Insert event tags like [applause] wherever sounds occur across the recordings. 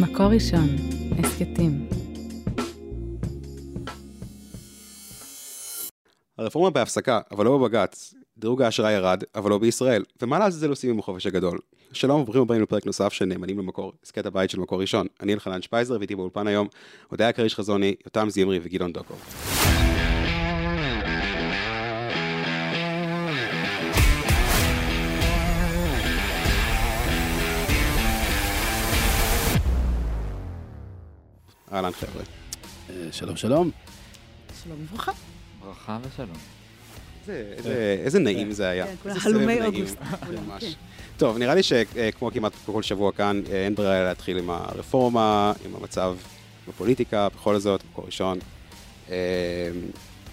מקור ראשון, הסכתים. הרפורמה בהפסקה, אבל לא בבג"ץ. דירוג האשראי ירד, אבל לא בישראל. ומה לעזאזל עושים עם החופש הגדול? שלום וברוכים הבאים לפרק נוסף של נאמנים למקור, הסכת הבית של מקור ראשון. אני אלחנן שפייזר, ואיתי באולפן היום, הודיה כריש חזוני, יותם זימרי וגדעון דוקוב. אהלן חבר'ה. אה, שלום שלום. שלום וברכה. ברכה ושלום. איזה- איזה- נעים זה היה. כן, הלומי. אוגוסט. [laughs] ממש. כן. טוב, נראה לי שכמו כמעט כל שבוע כאן, אה, אין ברירה להתחיל עם הרפורמה, עם המצב בפוליטיקה, בכל זאת, מקור ראשון. אה,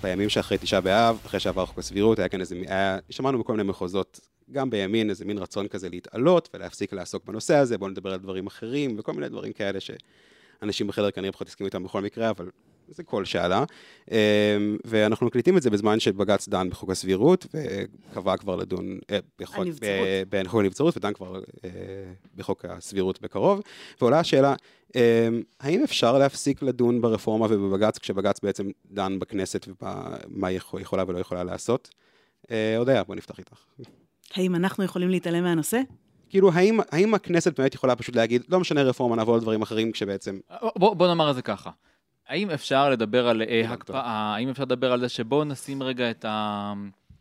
בימים שאחרי תשעה באב, אחרי שעבר חוק הסבירות, היה כאן איזה, היה, שמענו בכל מיני מחוזות, גם בימין, איזה מין רצון כזה להתעלות ולהפסיק לעסוק בנושא הזה, בואו נדבר על דברים אחרים, וכל מיני דברים כאלה שאנשים בחדר כנראה פחות הסכימו איתם בכל מקרה, אבל זה קול שעלה. אה, ואנחנו מקליטים את זה בזמן שבג"ץ דן בחוק הסבירות, וקבע כבר לדון אה, בחוק, הנבצרות. בחוק הנבצרות, ודן כבר אה, בחוק הסבירות בקרוב. ועולה השאלה, אה, האם אפשר להפסיק לדון ברפורמה ובבג"ץ, כשבג"ץ בעצם דן בכנסת ומה היא יכול- יכולה ולא יכולה לעשות? אה, הודיה, בוא נפתח איתך. האם אנחנו יכולים להתעלם מהנושא? כאילו, האם, האם הכנסת באמת יכולה פשוט להגיד, לא משנה רפורמה, נעבור לדברים אחרים, כשבעצם... בוא, בוא נאמר את זה ככה. האם אפשר לדבר על אה. הקפאה? האם אפשר לדבר על זה שבואו נשים רגע את ה...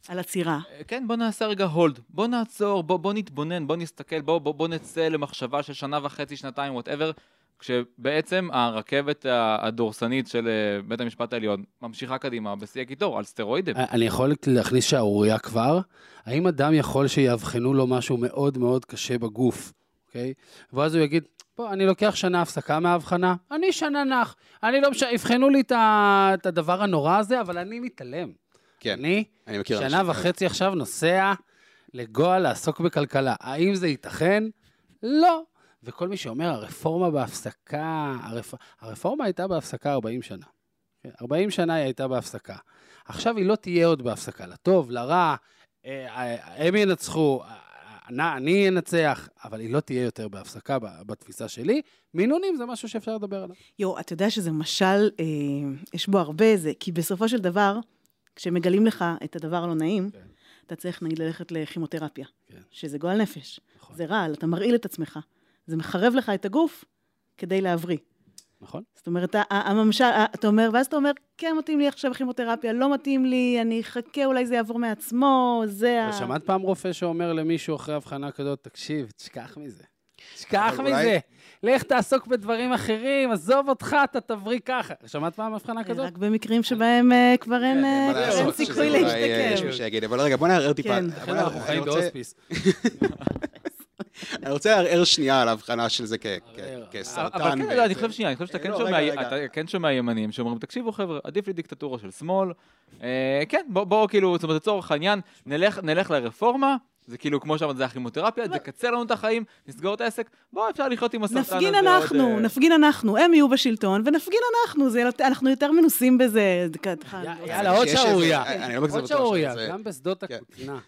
על עצירה. אה, כן, בוא נעשה רגע hold. בוא נעצור, בוא, בוא נתבונן, בוא נסתכל, בוא, בוא, בוא נצא למחשבה של שנה וחצי, שנתיים, whatever, כשבעצם הרכבת הדורסנית של אה, בית המשפט העליון ממשיכה קדימה בשיא הקיטור, על סטרואידים. אה, אני יכול להכניס שערורייה כבר? האם אדם יכול שיאבחנו לו משהו מאוד מאוד קשה בגוף, אוקיי? ואז הוא יגיד, בוא, אני לוקח שנה הפסקה מהאבחנה, אני שנה נח, אני לא משנה, יבחנו לי את הדבר הנורא הזה, אבל אני מתעלם. כן, אני אני מכיר שנה אנשים. וחצי עכשיו נוסע לגוע לעסוק בכלכלה. האם זה ייתכן? לא. וכל מי שאומר, הרפורמה בהפסקה, הרפ... הרפורמה הייתה בהפסקה 40 שנה. כן, 40 שנה היא הייתה בהפסקה. עכשיו היא לא תהיה עוד בהפסקה, לטוב, לרע, אה, אה, הם ינצחו, אה, אני אנצח, אבל היא לא תהיה יותר בהפסקה בתפיסה שלי. מינונים זה משהו שאפשר לדבר עליו. יו, אתה יודע שזה משל, אה, יש בו הרבה זה, כי בסופו של דבר, כשמגלים לך את הדבר הלא נעים, כן. אתה צריך נגיד ללכת לכימותרפיה, כן. שזה גועל נפש. נכון. זה רעל, אתה מרעיל את עצמך. זה מחרב לך את הגוף כדי להבריא. נכון? זאת אומרת, הממשל, אתה אומר, ואז אתה אומר, כן מתאים לי עכשיו כימותרפיה, לא מתאים לי, אני אחכה, אולי זה יעבור מעצמו, זה ה... שמעת פעם רופא שאומר למישהו אחרי הבחנה כזאת, תקשיב, תשכח מזה. תשכח אבל אולי- מזה. לך תעסוק בדברים אחרים, עזוב אותך, אתה תבריא ככה. שמעת פעם הבחנה כזאת? רק במקרים שבהם אה, כבר אין כן, אה, סיכוי אה, יש להשתקם. מי שיגיד, אבל רגע, בוא נערער טיפה. כן. אנחנו חיים בהוספיס. [laughs] אני רוצה לערער שנייה על ההבחנה של זה. כסרטן. אבל כן, לא, אני חושב שנייה, אני חושב שאתה אה, כן לא, שומע- רגע. אתה כן שומע ימנים שאומרים, תקשיבו חבר'ה, עדיף לי דיקטטורה של שמאל. אה, כן, בוא- בואו כאילו, זאת אומרת, לצורך העניין, נלך נלך לרפורמה. זה כאילו, כמו שאמרת, זה הכימותרפיה, זה יקצר לנו את החיים, נסגור את העסק, בואו אפשר לחיות עם הסרטן הזה נפגין עוד, אנחנו, אה, נפגין אנחנו, הם יהיו בשלטון, ונפגין אנחנו, אנחנו יותר מנוסים בזה. יאללה, עוד שערורייה. לא עוד שערורייה. גם בשדות כן. הכותנה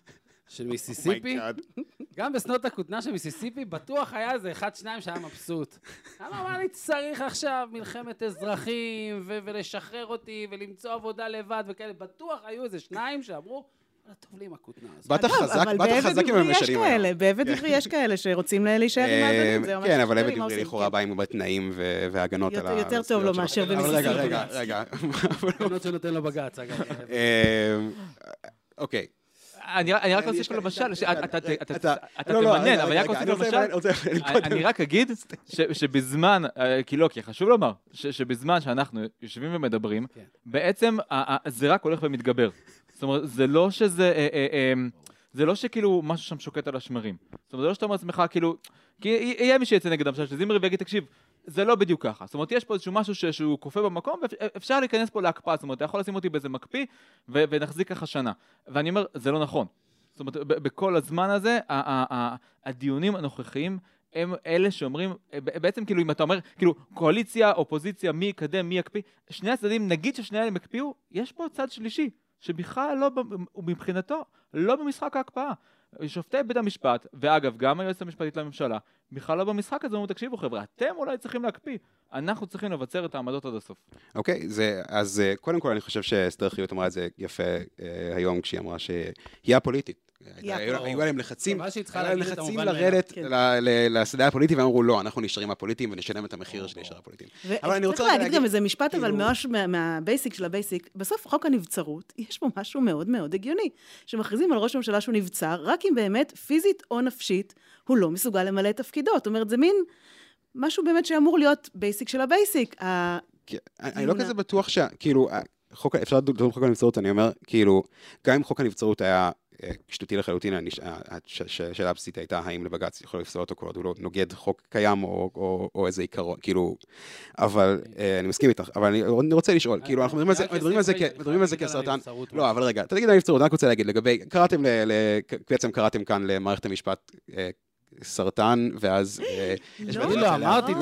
של Oh מיסיסיפי. [laughs] גם בשדות הכותנה של מיסיסיפי, בטוח היה איזה אחד, שניים שהיה מבסוט. למה, מה אני צריך עכשיו מלחמת אזרחים, ו- ולשחרר אותי, ולמצוא עבודה לבד וכאלה? בטוח היו איזה שניים שאמרו, "וואלה, טוב לי עם הכותנה הזאת. באת חזק, אבל באת חזק עם עברי יש המשלים כאלה, היום. בעבד. עברי יש כאלה שרוצים להישאר עם האדונים, זה ממש... כן, אבל עבד עברי לכאורה. בא עם בתנאים ו- והגנות יותר- על ה... יותר טוב לו מאשר שלו. אבל רגע. רגע, רגע. התקנות שנותן לו בג"ץ, אגב. [laughs] אה, אוקיי. אני רק- לו לי- למשל, אתה- לא, לא, תמנן, אבל אני רק רוצה- למשל, אני רוצה- רק אגיד שבזמן, אה, כי לא, כי חשוב לומר, שבזמן שאנחנו יושבים ומדברים, כן. בעצם זה רק הולך ומתגבר. זאת אומרת, זה לא שזה, אה, אה, אה, זה לא שכאילו משהו שם שוקט על השמרים. זאת אומרת, זה לא שאתה אומר לעצמך, כאילו, כי יהיה מי שיצא נגד המשל של זימרי ויגיד, תקשיב, זה לא בדיוק ככה. זאת אומרת, יש פה איזשהו משהו ש- שהוא כופה במקום, ואפשר להיכנס פה להקפאה. זאת אומרת, אתה יכול לשים אותי באיזה מקפיא, ו- ונחזיק ככה שנה. ואני אומר, זה לא נכון. זאת אומרת, ב- בכל הזמן הזה, ה- ה- ה- הדיונים הנוכחיים הם אלה שאומרים, ב- בעצם כאילו אם אתה אומר, כאילו קואליציה, אופוזיציה, מי יקדם, מי יקפיא, שני הצדדים, נגיד ששני אלה יקפיאו, יש פה צד שלישי, שבכלל לא, מבחינתו, לא במשחק ההקפאה. שופטי בית המשפט, ואגב, גם היועצת המשפטית לממשלה, בכלל לא במשחק הזה, אומרים, תקשיבו חבר'ה, אתם אולי צריכים להקפיא, אנחנו צריכים לבצר את העמדות עד הסוף. אוקיי, זה, אז אה, קודם כל אני חושב שאסתר חיות אמרה את זה יפה אה, היום, כשהיא אמרה שהיא א-פוליטית. היא היו עליהם לחצים, היו את לחצים. לרדת כן. ל- ל- לשדה הפוליטי, והם אמרו, לא, אנחנו נשארים א-פוליטיים ונשלם את המחיר של להישאר א-פוליטיים. אבל אני רוצה להגיד גם איזה משפט, אבל כאילו- ממש מה- מה basic של ה basic. בסוף חוק הנבצרות, [laughs] יש בו משהו מאוד מאוד הגיוני. שמכריזים על ראש הממשלה שהוא נבצר, רק אם באמת, פיזית או נפשית, הוא לא מסוגל למלא את תפקידו. זאת אומרת, זה מין משהו באמת שאמור להיות basic של ה basic. אני לא. כזה בטוח שה... כאילו, חוק, אפשר לדון בחוק הנבצרות, אני אומר, כאילו, גם אם חוק הנבצרות היה שטותי לחלוטין, השאלה הבסיסית הייתה האם לבג"ץ יכול לפסול אותו כל עוד הוא לא נוגד חוק קיים או, או, או איזה עיקרון, כאילו, אבל אה, אני מסכים איתך, אבל אני, אני רוצה לשאול, כאילו, אנחנו מדברים על זה, כסרטן, לא. אבל רגע, תגיד על הנבצרות, אני רק רוצה להגיד לגבי, קראתם, בעצם קראתם כאן למערכת המשפט אה, סרטן, ואז... אה, אני אותה לא אמרתי.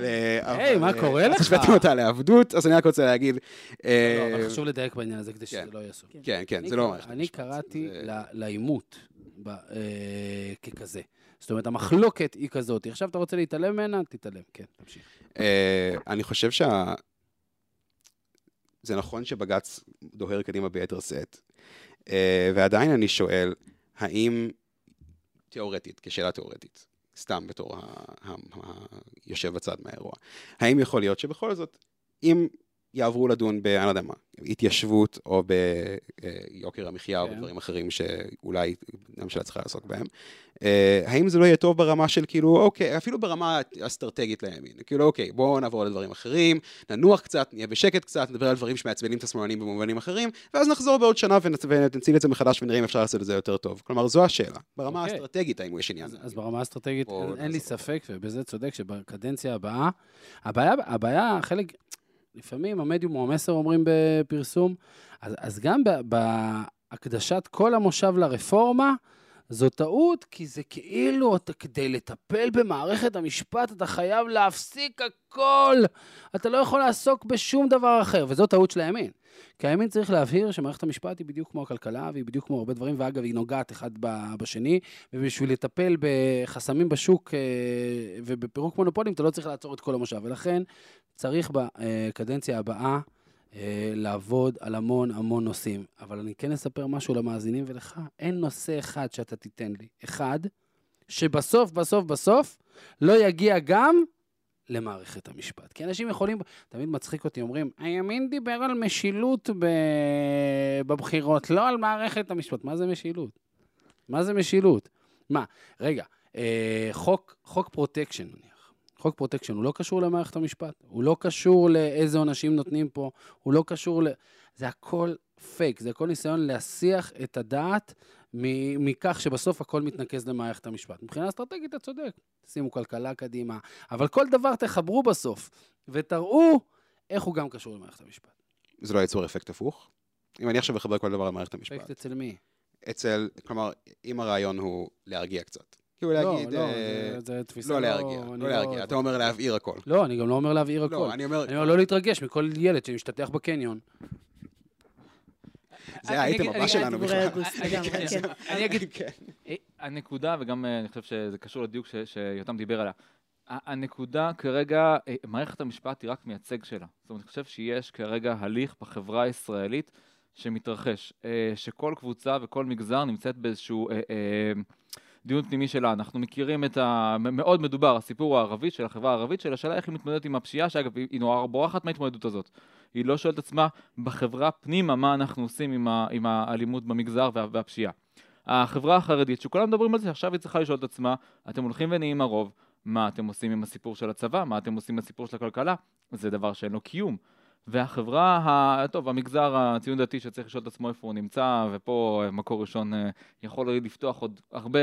ו- היי, מה אה, קורה לך? השוויתם אותה לעבדות, אז אני רק רוצה להגיד... לא, אה, אבל חשוב לדייק בעניין הזה כדי שזה כן. לא יהיה סוף. כן, כן, זה לא מערכת אני קראתי לעימות אה, ככזה. זאת אומרת, המחלוקת היא כזאת. עכשיו אתה רוצה להתעלם ממנה? תתעלם. כן, תמשיך. אה, אני חושב שה... זה נכון שבג"ץ דוהר קדימה ביתר שאת, אה, ועדיין אני שואל, האם, תיאורטית, כשאלה תיאורטית, סתם בתור היושב בצד מהאירוע, האם יכול להיות שבכל זאת, אם יעברו לדון ב... אני לא יודע מה, התיישבות או ביוקר המחיה או כן. בדברים אחרים שאולי הממשלה צריכה לעסוק בהם, אה, האם זה לא יהיה טוב ברמה של כאילו, אוקיי, אפילו ברמה אסטרטגית לימין, כאילו, אוקיי, בואו נעבור לדברים אחרים, ננוח קצת, נהיה בשקט קצת, נדבר על דברים שמעצבנים את השמאלנים במובנים אחרים, ואז נחזור בעוד שנה ונצ- ונציל את זה מחדש ונראה אם אפשר לעשות את זה יותר טוב. כלומר, זו השאלה. ברמה אוקיי. האסטרטגית, האם יש עניין. אז, אז ברמה האסטרטגית, או אין, אין לי. ספק, ובזה צודק, שבקדנציה הבאה, הבעיה, הבעיה, חלק, לפעמים המדיום או המסר אומרים בפרסום, אז, אז גם בהקדשת כל המושב לרפורמה, זו טעות, כי זה כאילו, אתה, כדי לטפל במערכת המשפט, אתה חייב להפסיק הכל. אתה לא יכול לעסוק בשום דבר אחר, וזו טעות של הימין. כי הימין צריך להבהיר שמערכת המשפט היא בדיוק כמו הכלכלה, והיא בדיוק כמו הרבה דברים, ואגב, היא נוגעת אחד בשני, ובשביל לטפל בחסמים בשוק אה, ובפירוק מונופולים, אתה לא צריך לעצור את כל המושב. ולכן צריך בקדנציה הבאה אה, לעבוד על המון המון נושאים. אבל אני כן אספר משהו למאזינים ולך, אין נושא אחד שאתה תיתן לי. אחד, שבסוף, בסוף, בסוף, לא יגיע גם למערכת המשפט. כי אנשים יכולים, תמיד מצחיק אותי, אומרים, הימין דיבר על משילות ב... בבחירות, לא על מערכת המשפט. מה זה משילות? מה זה משילות? מה, רגע, אה, חוק, חוק protection נניח. חוק protection הוא לא קשור למערכת המשפט, הוא לא קשור לאיזה עונשים נותנים פה, הוא לא קשור ל... זה הכל פייק, זה הכל ניסיון להסיח את הדעת מכך שבסוף הכל מתנקז למערכת המשפט. מבחינה אסטרטגית אתה צודק, שימו כלכלה קדימה, אבל כל דבר תחברו בסוף, ותראו איך הוא גם קשור למערכת המשפט. זה לא ייצור אפקט הפוך? אם אני עכשיו אחבר כל דבר למערכת המשפט. אפקט אצל מי? אצל, כלומר, אם הרעיון הוא להרגיע קצת. כאילו לא, להגיד... לא, אה, זה- זה תפיסה לא להרגיע, אני לא להרגיע. אתה אומר להבעיר הכל. לא, אני גם לא אומר להבעיר הכל. לא, אני אומר, אני אומר לא להתרגש מכל ילד שמשתטח בקניון. זה האייטם הבא שלנו בכלל. לגמרי, כן. אני אגיד, [laughs] כן. אה, הנקודה, וגם אה, אני חושב שזה קשור לדיוק שיותם דיבר עליה. הנקודה כרגע, מערכת המשפט היא רק מייצג שלה. זאת אומרת, אני חושב שיש כרגע הליך בחברה הישראלית שמתרחש, שכל קבוצה וכל מגזר נמצאת באיזשהו אה, אה, דיון פנימי שלה. אנחנו מכירים את ה... מאוד מדובר, הסיפור הערבי של החברה הערבית, של השאלה איך היא מתמודדת עם הפשיעה, שאגב, היא נורא בורחת מההתמודדות הזאת. היא לא שואלת עצמה בחברה פנימה מה אנחנו עושים עם, ה, עם האלימות במגזר וה, והפשיעה. החברה החרדית, שכולם מדברים על זה, עכשיו היא צריכה לשאול את עצמה, אתם הולכים ונהיים הרוב, מה אתם עושים עם הסיפור של הצבא, מה אתם עושים עם הסיפור של הכלכלה, זה דבר שאין לו קיום. והחברה, ה... טוב, המגזר הציון דתי שצריך לשאול את עצמו איפה הוא נמצא, ופה אה, מקור ראשון אה, יכול לפתוח עוד הרבה,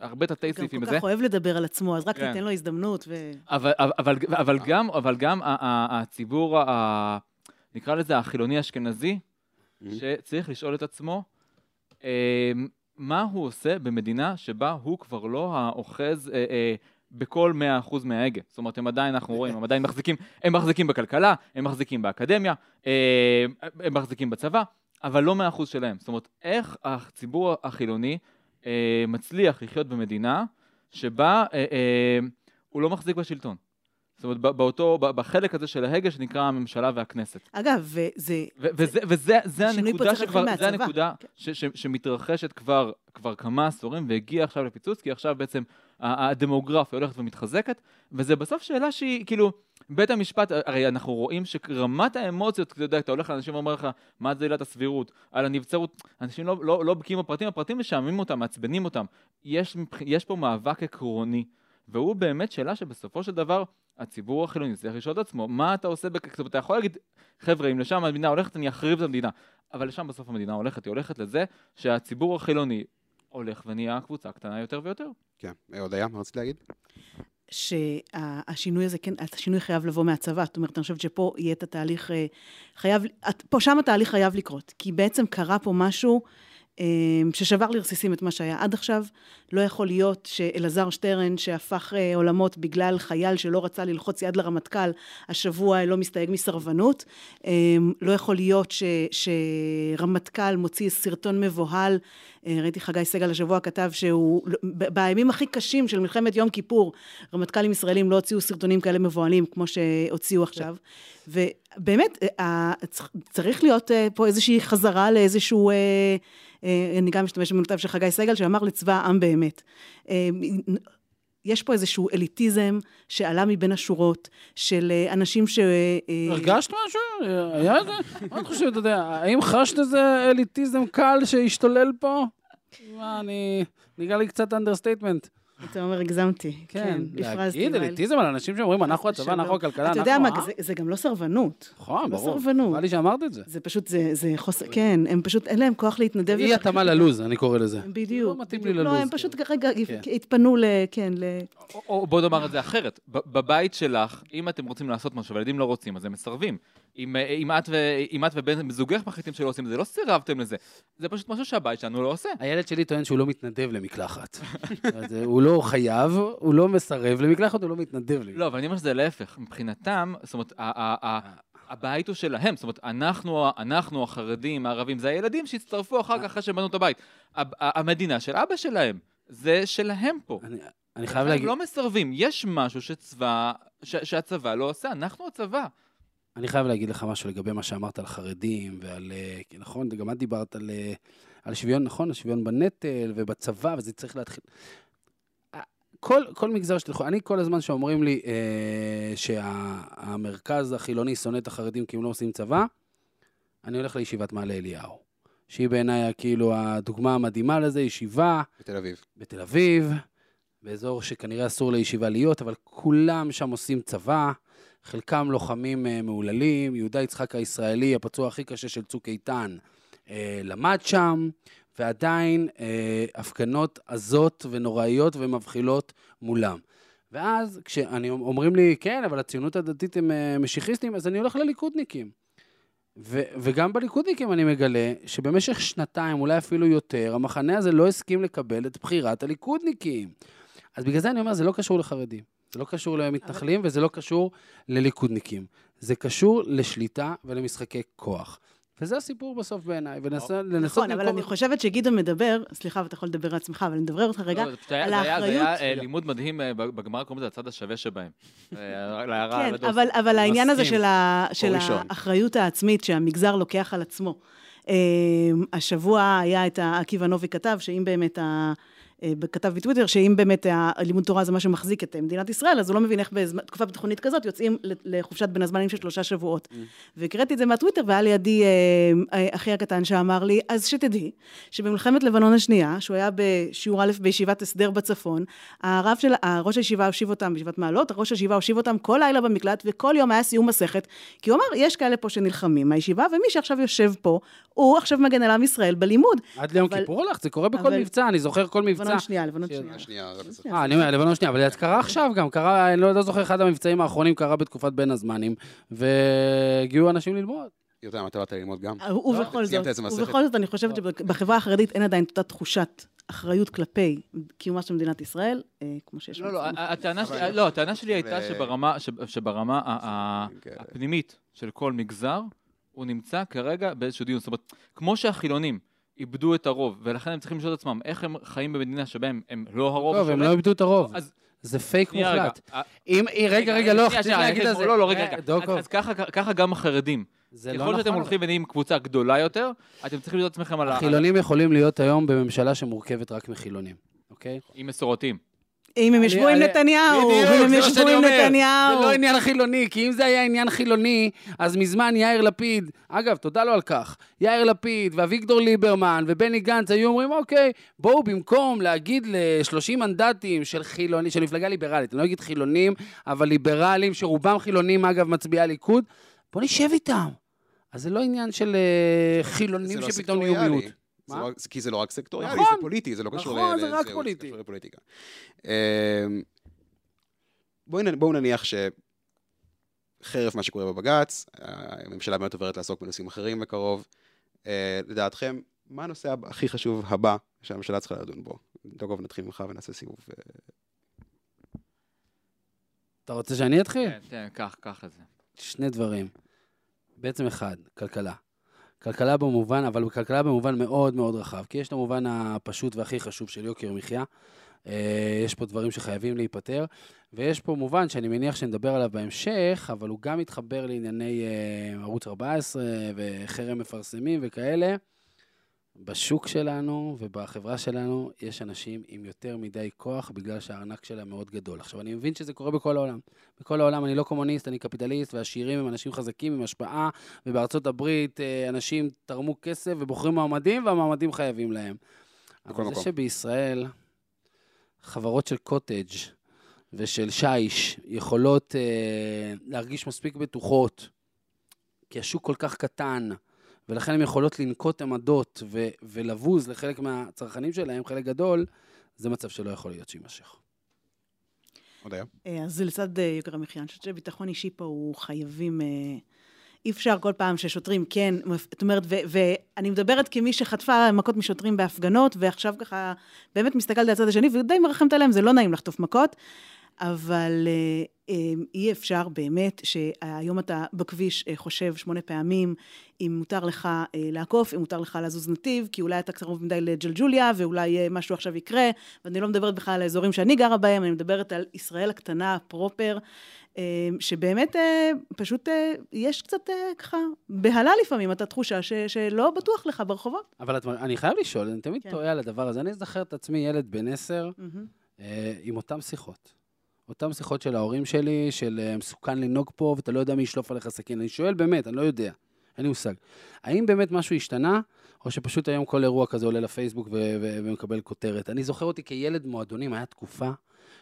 הרבה תתי גם סעיפים כל בזה. כך אוהב לדבר על עצמו, אז רק כן. תיתן לו הזדמנות ו... אבל, אבל, אבל, אבל גם, אבל גם ה- ה- הציבור, ה- נקרא לזה החילוני-אשכנזי, שצריך לשאול את עצמו, אה, מה הוא עושה במדינה שבה הוא כבר לא האוחז בכל 100% מההגה. זאת אומרת, הם עדיין, אנחנו רואים, הם עדיין מחזיקים, הם מחזיקים בכלכלה, הם מחזיקים באקדמיה, אה, הם מחזיקים בצבא, אבל לא מאה אחוז שלהם. זאת אומרת, איך הציבור החילוני אה, מצליח לחיות במדינה שבה אה, הוא לא מחזיק בשלטון. זאת אומרת, באותו, בחלק הזה של ההגה שנקרא הממשלה והכנסת. אגב, וזה... ו- וזה, וזה זה הנקודה שכבר, זה. הנקודה כן. ש, ש, שמתרחשת כבר, כבר כמה עשורים והגיעה עכשיו לפיצוץ, כי עכשיו בעצם הדמוגרפיה הולכת ומתחזקת, וזה בסוף שאלה שהיא, כאילו, בית המשפט, הרי אנחנו רואים שרמת האמוציות, אתה יודע, אתה הולך לאנשים ואומר לך, מה זה עילת הסבירות, על הנבצרות, אנשים לא, לא, לא בקיאים בפרטים, הפרטים משעממים אותם, מעצבנים אותם. יש, יש פה מאבק עקרוני, והוא באמת שאלה שבסופו של דבר, הציבור החילוני צריך לשאול את עצמו, מה אתה עושה. זאת אומרת, אתה יכול להגיד, חבר'ה, אם לשם המדינה הולכת, אני אחריב את המדינה. אבל לשם בסוף המדינה הולכת, היא הולכת לזה שהציבור החילוני הולך ונהיה קבוצה קטנה יותר ויותר. כן. אה, הודיה, מה רצית להגיד? שהשינוי הזה, כן, השינוי חייב לבוא מהצבא. זאת אומרת, אני חושבת שפה יהיה את התהליך, אה, חייב, פה שם התהליך חייב לקרות. כי בעצם קרה פה משהו ששבר לרסיסים את מה שהיה עד עכשיו. לא יכול להיות שאלעזר שטרן, שהפך אה, עולמות בגלל חייל שלא רצה ללחוץ יד לרמטכ"ל, השבוע לא מסתייג מסרבנות. אה, לא יכול להיות ש, שרמטכ"ל מוציא סרטון מבוהל. אה, ראיתי חגי סגל השבוע כתב שהוא, בימים הכי קשים של מלחמת יום כיפור, רמטכ"לים ישראלים לא הוציאו סרטונים כאלה מבוהלים כמו שהוציאו עכשיו. ובאמת, אה, צריך להיות פה איזושהי חזרה לאיזשהו... אה, אני גם משתמשת במילותיו של חגי סגל, שאמר לצבא העם באמת. אה, יש פה איזשהו אליטיזם שעלה מבין השורות, של אה, אנשים ש... הרגשת משהו? היה איזה? מה את חושבת, אתה יודע, האם חשת איזה אליטיזם קל שהשתולל פה? מה, אני... נראה לי קצת understatement. אתה אומר, הגזמתי. כן, הפרזתי, להגיד אליטיזם על אנשים שאומרים, אנחנו הצבא, אנחנו הכלכלה, אנחנו אתה יודע מה. זה- זה גם לא סרבנות. נכון, לא ברור. סרבנות. נראה לי שאמרת את זה. זה פשוט, זה, זה חוסר, כן, הם פשוט, אין להם כוח להתנדב. אי התאמה ללוז, אני קורא לזה. בדיוק. לא מתאים לי. לא, ללוז, הם כן. פשוט כרגע כן. התפנו ל... כן, ל... או, בוא נאמר את זה אחרת, ב- בבית שלך, אם אתם רוצים לעשות משהו והילדים לא רוצים, אז הם מסרבים. אם, אה, אם, את, ו, אם את ובן זוגך מחליטים שלא עושים את זה, לא סירבתם לזה. זה פשוט משהו שהבית שלנו לא עושה. הילד שלי טוען שהוא לא מתנדב למקלחת. [laughs] אז, אה, הוא לא חייב, הוא לא מסרב למקלחת, הוא לא מתנדב למקלחת. לא, אבל אני אומר שזה להפך. מבחינתם, זאת אומרת, הבית הוא שלהם. זאת אומרת, אנחנו, אנחנו החרדים, הערבים, זה הילדים שהצטרפו אחר כך אחרי שהם בנו את הבית. המדינה של אבא שלהם, זה שלהם פה. אני- אני חייב הם להגיד, לא מסרבים. יש משהו שצבא, ש- שהצבא לא עושה, אנחנו הצבא. אני חייב להגיד לך משהו לגבי מה שאמרת על חרדים ועל... אה, נכון, גם את דיברת על, אה, על שוויון, נכון? השוויון בנטל ובצבא, וזה צריך להתחיל... אה, כל, כל מגזר שתלכו, אני כל הזמן שאומרים לי אה, שהמרכז החילוני שונא את החרדים כי הם לא עושים צבא, אני הולך לישיבת מעלה אליהו, שהיא בעיניי כאילו הדוגמה המדהימה לזה, ישיבה בתל אביב. בתל אביב, באזור שכנראה אסור לישיבה להיות, אבל כולם שם עושים צבא, חלקם לוחמים אה, מהוללים, יהודה יצחק הישראלי, הפצוע הכי קשה של צוק איתן, אה, למד שם, ועדיין אה, הפגנות עזות ונוראיות ומבחילות מולם. ואז כשאומרים לי, כן, אבל הציונות הדתית הם משיחיסטים, אז אני הולך לליכודניקים. ו- וגם בליכודניקים אני מגלה שבמשך שנתיים, אולי אפילו יותר, המחנה הזה לא הסכים לקבל את בחירת הליכודניקים. אז בגלל זה אני אומר, זה לא קשור לחרדים. זה לא קשור למתנחלים וזה לא קשור לליכודניקים. זה קשור לשליטה ולמשחקי כוח. וזה הסיפור בסוף בעיניי, ולנסות נכון, אבל אני חושבת שגדעון מדבר, סליחה, ואתה יכול לדבר על עצמך, אבל אני מדבר אותך רגע, לא, היה- על זה היה- זה היה האחריות. אה, לימוד מדהים, אה, בגמרא קוראים לזה הצד השווה שבהם. [laughs] אה, כן. אבל, אבל העניין הזה. של, ה, של. האחריות העצמית שהמגזר לוקח על עצמו. השבוע היה את עקיבא נובי כתב, שאם באמת ה... אה, כתב בטוויטר, שאם באמת הלימוד תורה זה מה שמחזיק את אה, מדינת ישראל, אז הוא לא מבין איך בתקופה ביטחונית כזאת יוצאים לחופשת בין הזמנים של שלושה שבועות. והקראתי את זה מהטוויטר, והיה לידי אה, אחי הקטן שאמר לי, אז שתדעי, שבמלחמת לבנון השנייה, שהוא היה בשיעור א' בישיבת הסדר בצפון, הרב של, ראש הישיבה הושיב אותם בישיבת מעלות, ראש הישיבה הושיב אותם כל לילה במקלט, וכל יום היה סיום מסכת, כי הוא אמר, יש כאלה פה שנלחמים מהישיבה, ומי שעכשיו יושב פה, הוא עכשיו מגן על עם ישראל בלימוד. עד ליום אבל- כיפור הלך, זה קורה בכל אבל- מבצע, אני זוכר כל מבצע. לבנון שנייה, לבנון שנייה. אה, אני אומר, לבנון שנייה, אבל זה קרה עכשיו גם, קרה, אני לא לא זוכר, אחד המבצעים האחרונים קרה בתקופת בין הזמנים, והגיעו אנשים ללמוד. יותר, אתה באת ללמוד גם? ובכל סיימת זאת? ובכל זאת, אני חושבת שבחברה החרדית אין עדיין אותה תחושת אחריות כלפי קיומה של מדינת ישראל, אה, כמו שיש. לא, לא, הטענה שלי- לא, הייתה שברמה, ה- כן. הפנימית של כל מגזר, הוא נמצא כרגע באיזשהו דיון. זאת אומרת, כמו שהחילונים איבדו את הרוב, ולכן הם צריכים לשאול את עצמם איך הם חיים במדינה שבהם הם לא הרוב טוב, הם לא איבדו את הרוב. אז זה פייק. מוחלט. אה, אם, רגע, רגע, לא, צריך להגיד על זה. לא, לא, רגע, אה, רגע. דוקו, אז- ככה- גם החרדים. זה לא ככל שאתם נכון. הולכים ונהיים קבוצה גדולה יותר, אתם צריכים את עצמכם על ה... החילונים יכולים להיות היום בממשלה שמורכבת רק מחילונים, אוקיי? עם מסורתיים. אם הם ישבו עם נתניהו, אם הם ישבו עם. נתניהו. זה לא עניין חילוני, כי אם זה היה עניין חילוני, אז מזמן יאיר לפיד, אגב, תודה לו על כך, יאיר לפיד ואביגדור ליברמן ובני גנץ היו אומרים, אוקיי, בואו במקום להגיד ל-30 מנדטים של חילוני, של מפלגה ליברלית, אני לא אגיד חילונים, אבל ליברלים, שרובם חילונים, אגב, מצביעי הליכוד, בואו נשב איתם. אז זה לא עניין של אה, חילונים לא שפתאום נהיו סקטוריאלי. מיעוט. זה מה? לא- כי זה לא רק סקטוריאלי, נכון. זה פוליטי, זה לא קשור ל... נכון, זה רק לזהות, פוליטי. לפוליטיקה. אמ, בואו נניח שחרף מה שקורה בבג"ץ, הממשלה באמת עוברת לעסוק בנושאים אחרים בקרוב. אה, לדעתכם, מה הנושא הכי חשוב הבא שהממשלה צריכה לדון בו? דוגוב, נתחיל ממך ונעשה סיבוב. אה, אתה רוצה שאני אתחיל? כן, כן, קח, קח את זה. שני דברים. בעצם אחד, כלכלה. כלכלה במובן, אבל כלכלה במובן מאוד מאוד רחב, כי יש את המובן הפשוט והכי חשוב של יוקר מחיה. אה, יש פה דברים שחייבים להיפתר, ויש פה מובן שאני מניח שנדבר עליו בהמשך, אבל הוא גם מתחבר לענייני אה, ערוץ 14 וחרם מפרסמים וכאלה. בשוק שלנו ובחברה שלנו יש אנשים עם יותר מדי כוח בגלל שהארנק שלהם מאוד גדול. עכשיו, אני מבין שזה קורה בכל העולם. בכל העולם אני לא קומוניסט, אני קפיטליסט, והעשירים הם אנשים חזקים עם השפעה, ובארצות הברית אה, אנשים תרמו כסף ובוחרים מועמדים, והמועמדים חייבים להם. בכל אבל זה מקום. שבישראל חברות של קוטג' ושל שיש יכולות אה, להרגיש מספיק בטוחות, כי השוק כל כך קטן, ולכן הן יכולות לנקוט עמדות ו- ולבוז לחלק מהצרכנים שלהם, חלק גדול, זה מצב שלא יכול להיות שיימשך. עוד היה? אה, אז זה לצד אה, יוקר המחיה. אני חושבת שביטחון אישי פה הוא חייבים... אה, אי אפשר כל פעם ששוטרים כן, זאת אומרת, ו- ואני מדברת כמי שחטפה מכות משוטרים בהפגנות, ועכשיו ככה באמת מסתכלת על הצד השני, ודי מרחמת עליהם, זה לא נעים לחטוף מכות, אבל אה, אה, אי אפשר באמת שהיום אתה בכביש אה, חושב שמונה פעמים אם מותר לך אה, לעקוף, אם מותר לך לזוז נתיב, כי אולי אתה קרוב מדי לג'לג'וליה, ואולי משהו עכשיו יקרה, ואני לא מדברת בכלל על האזורים שאני גרה בהם, אני מדברת על ישראל הקטנה, פרופר, שבאמת פשוט יש קצת ככה בהלה לפעמים, אתה תחושה ש, שלא בטוח לך ברחובות. אבל את, אני חייב לשאול, אני תמיד כן. טועה על הדבר הזה. אני זוכר את עצמי ילד בן עשר. אה, עם אותן שיחות. אותן שיחות של ההורים שלי, של אה, מסוכן לנהוג פה, ואתה לא יודע מי ישלוף עליך סכין. אני שואל באמת, אני לא יודע, אין לי מושג. האם באמת משהו השתנה, או שפשוט היום כל אירוע כזה עולה לפייסבוק ו- ו- ומקבל כותרת? אני זוכר אותי כילד מועדונים, היה תקופה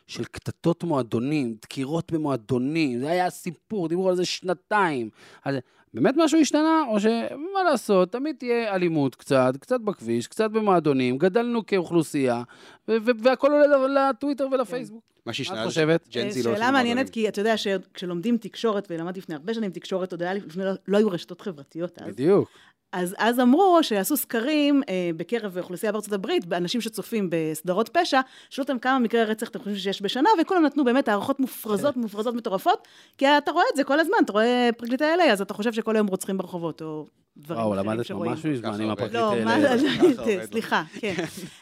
של קטטות מועדונים, דקירות במועדונים, זה היה סיפור, דיברו על זה שנתיים. אז באמת משהו השתנה, או שמה לעשות, תמיד תהיה אלימות קצת, קצת בכביש, קצת במועדונים, גדלנו כאוכלוסייה, ו- ו- והכל עולה לטוויטר ולפייסבוק. מה מה שהשתנה את חושבת? שג'נזי לא שאלה הולכים מעניינת. כי אתה יודע שכשלומדים תקשורת, ולמדתי לפני הרבה שנים תקשורת, עוד היה לפני, לא- לא היו רשתות חברתיות אז. בדיוק. אז, אז אמרו שעשו סקרים אה, בקרב אוכלוסייה בארצות הברית, באנשים שצופים בסדרות פשע, שאלו אותם כמה מקרי רצח אתם חושבים שיש בשנה, וכולם נתנו באמת הערכות מופרזות, מופרזות מטורפות, כי אתה רואה את זה כל הזם, אתה רואה פרקליטי LA, אז אתה חושב שכל היום רוצחים ברחובות, או דברים וואו, אחרים למדת. משהו מזמן עם. הפרקליט לא, האלה. עובד. סליחה, כן.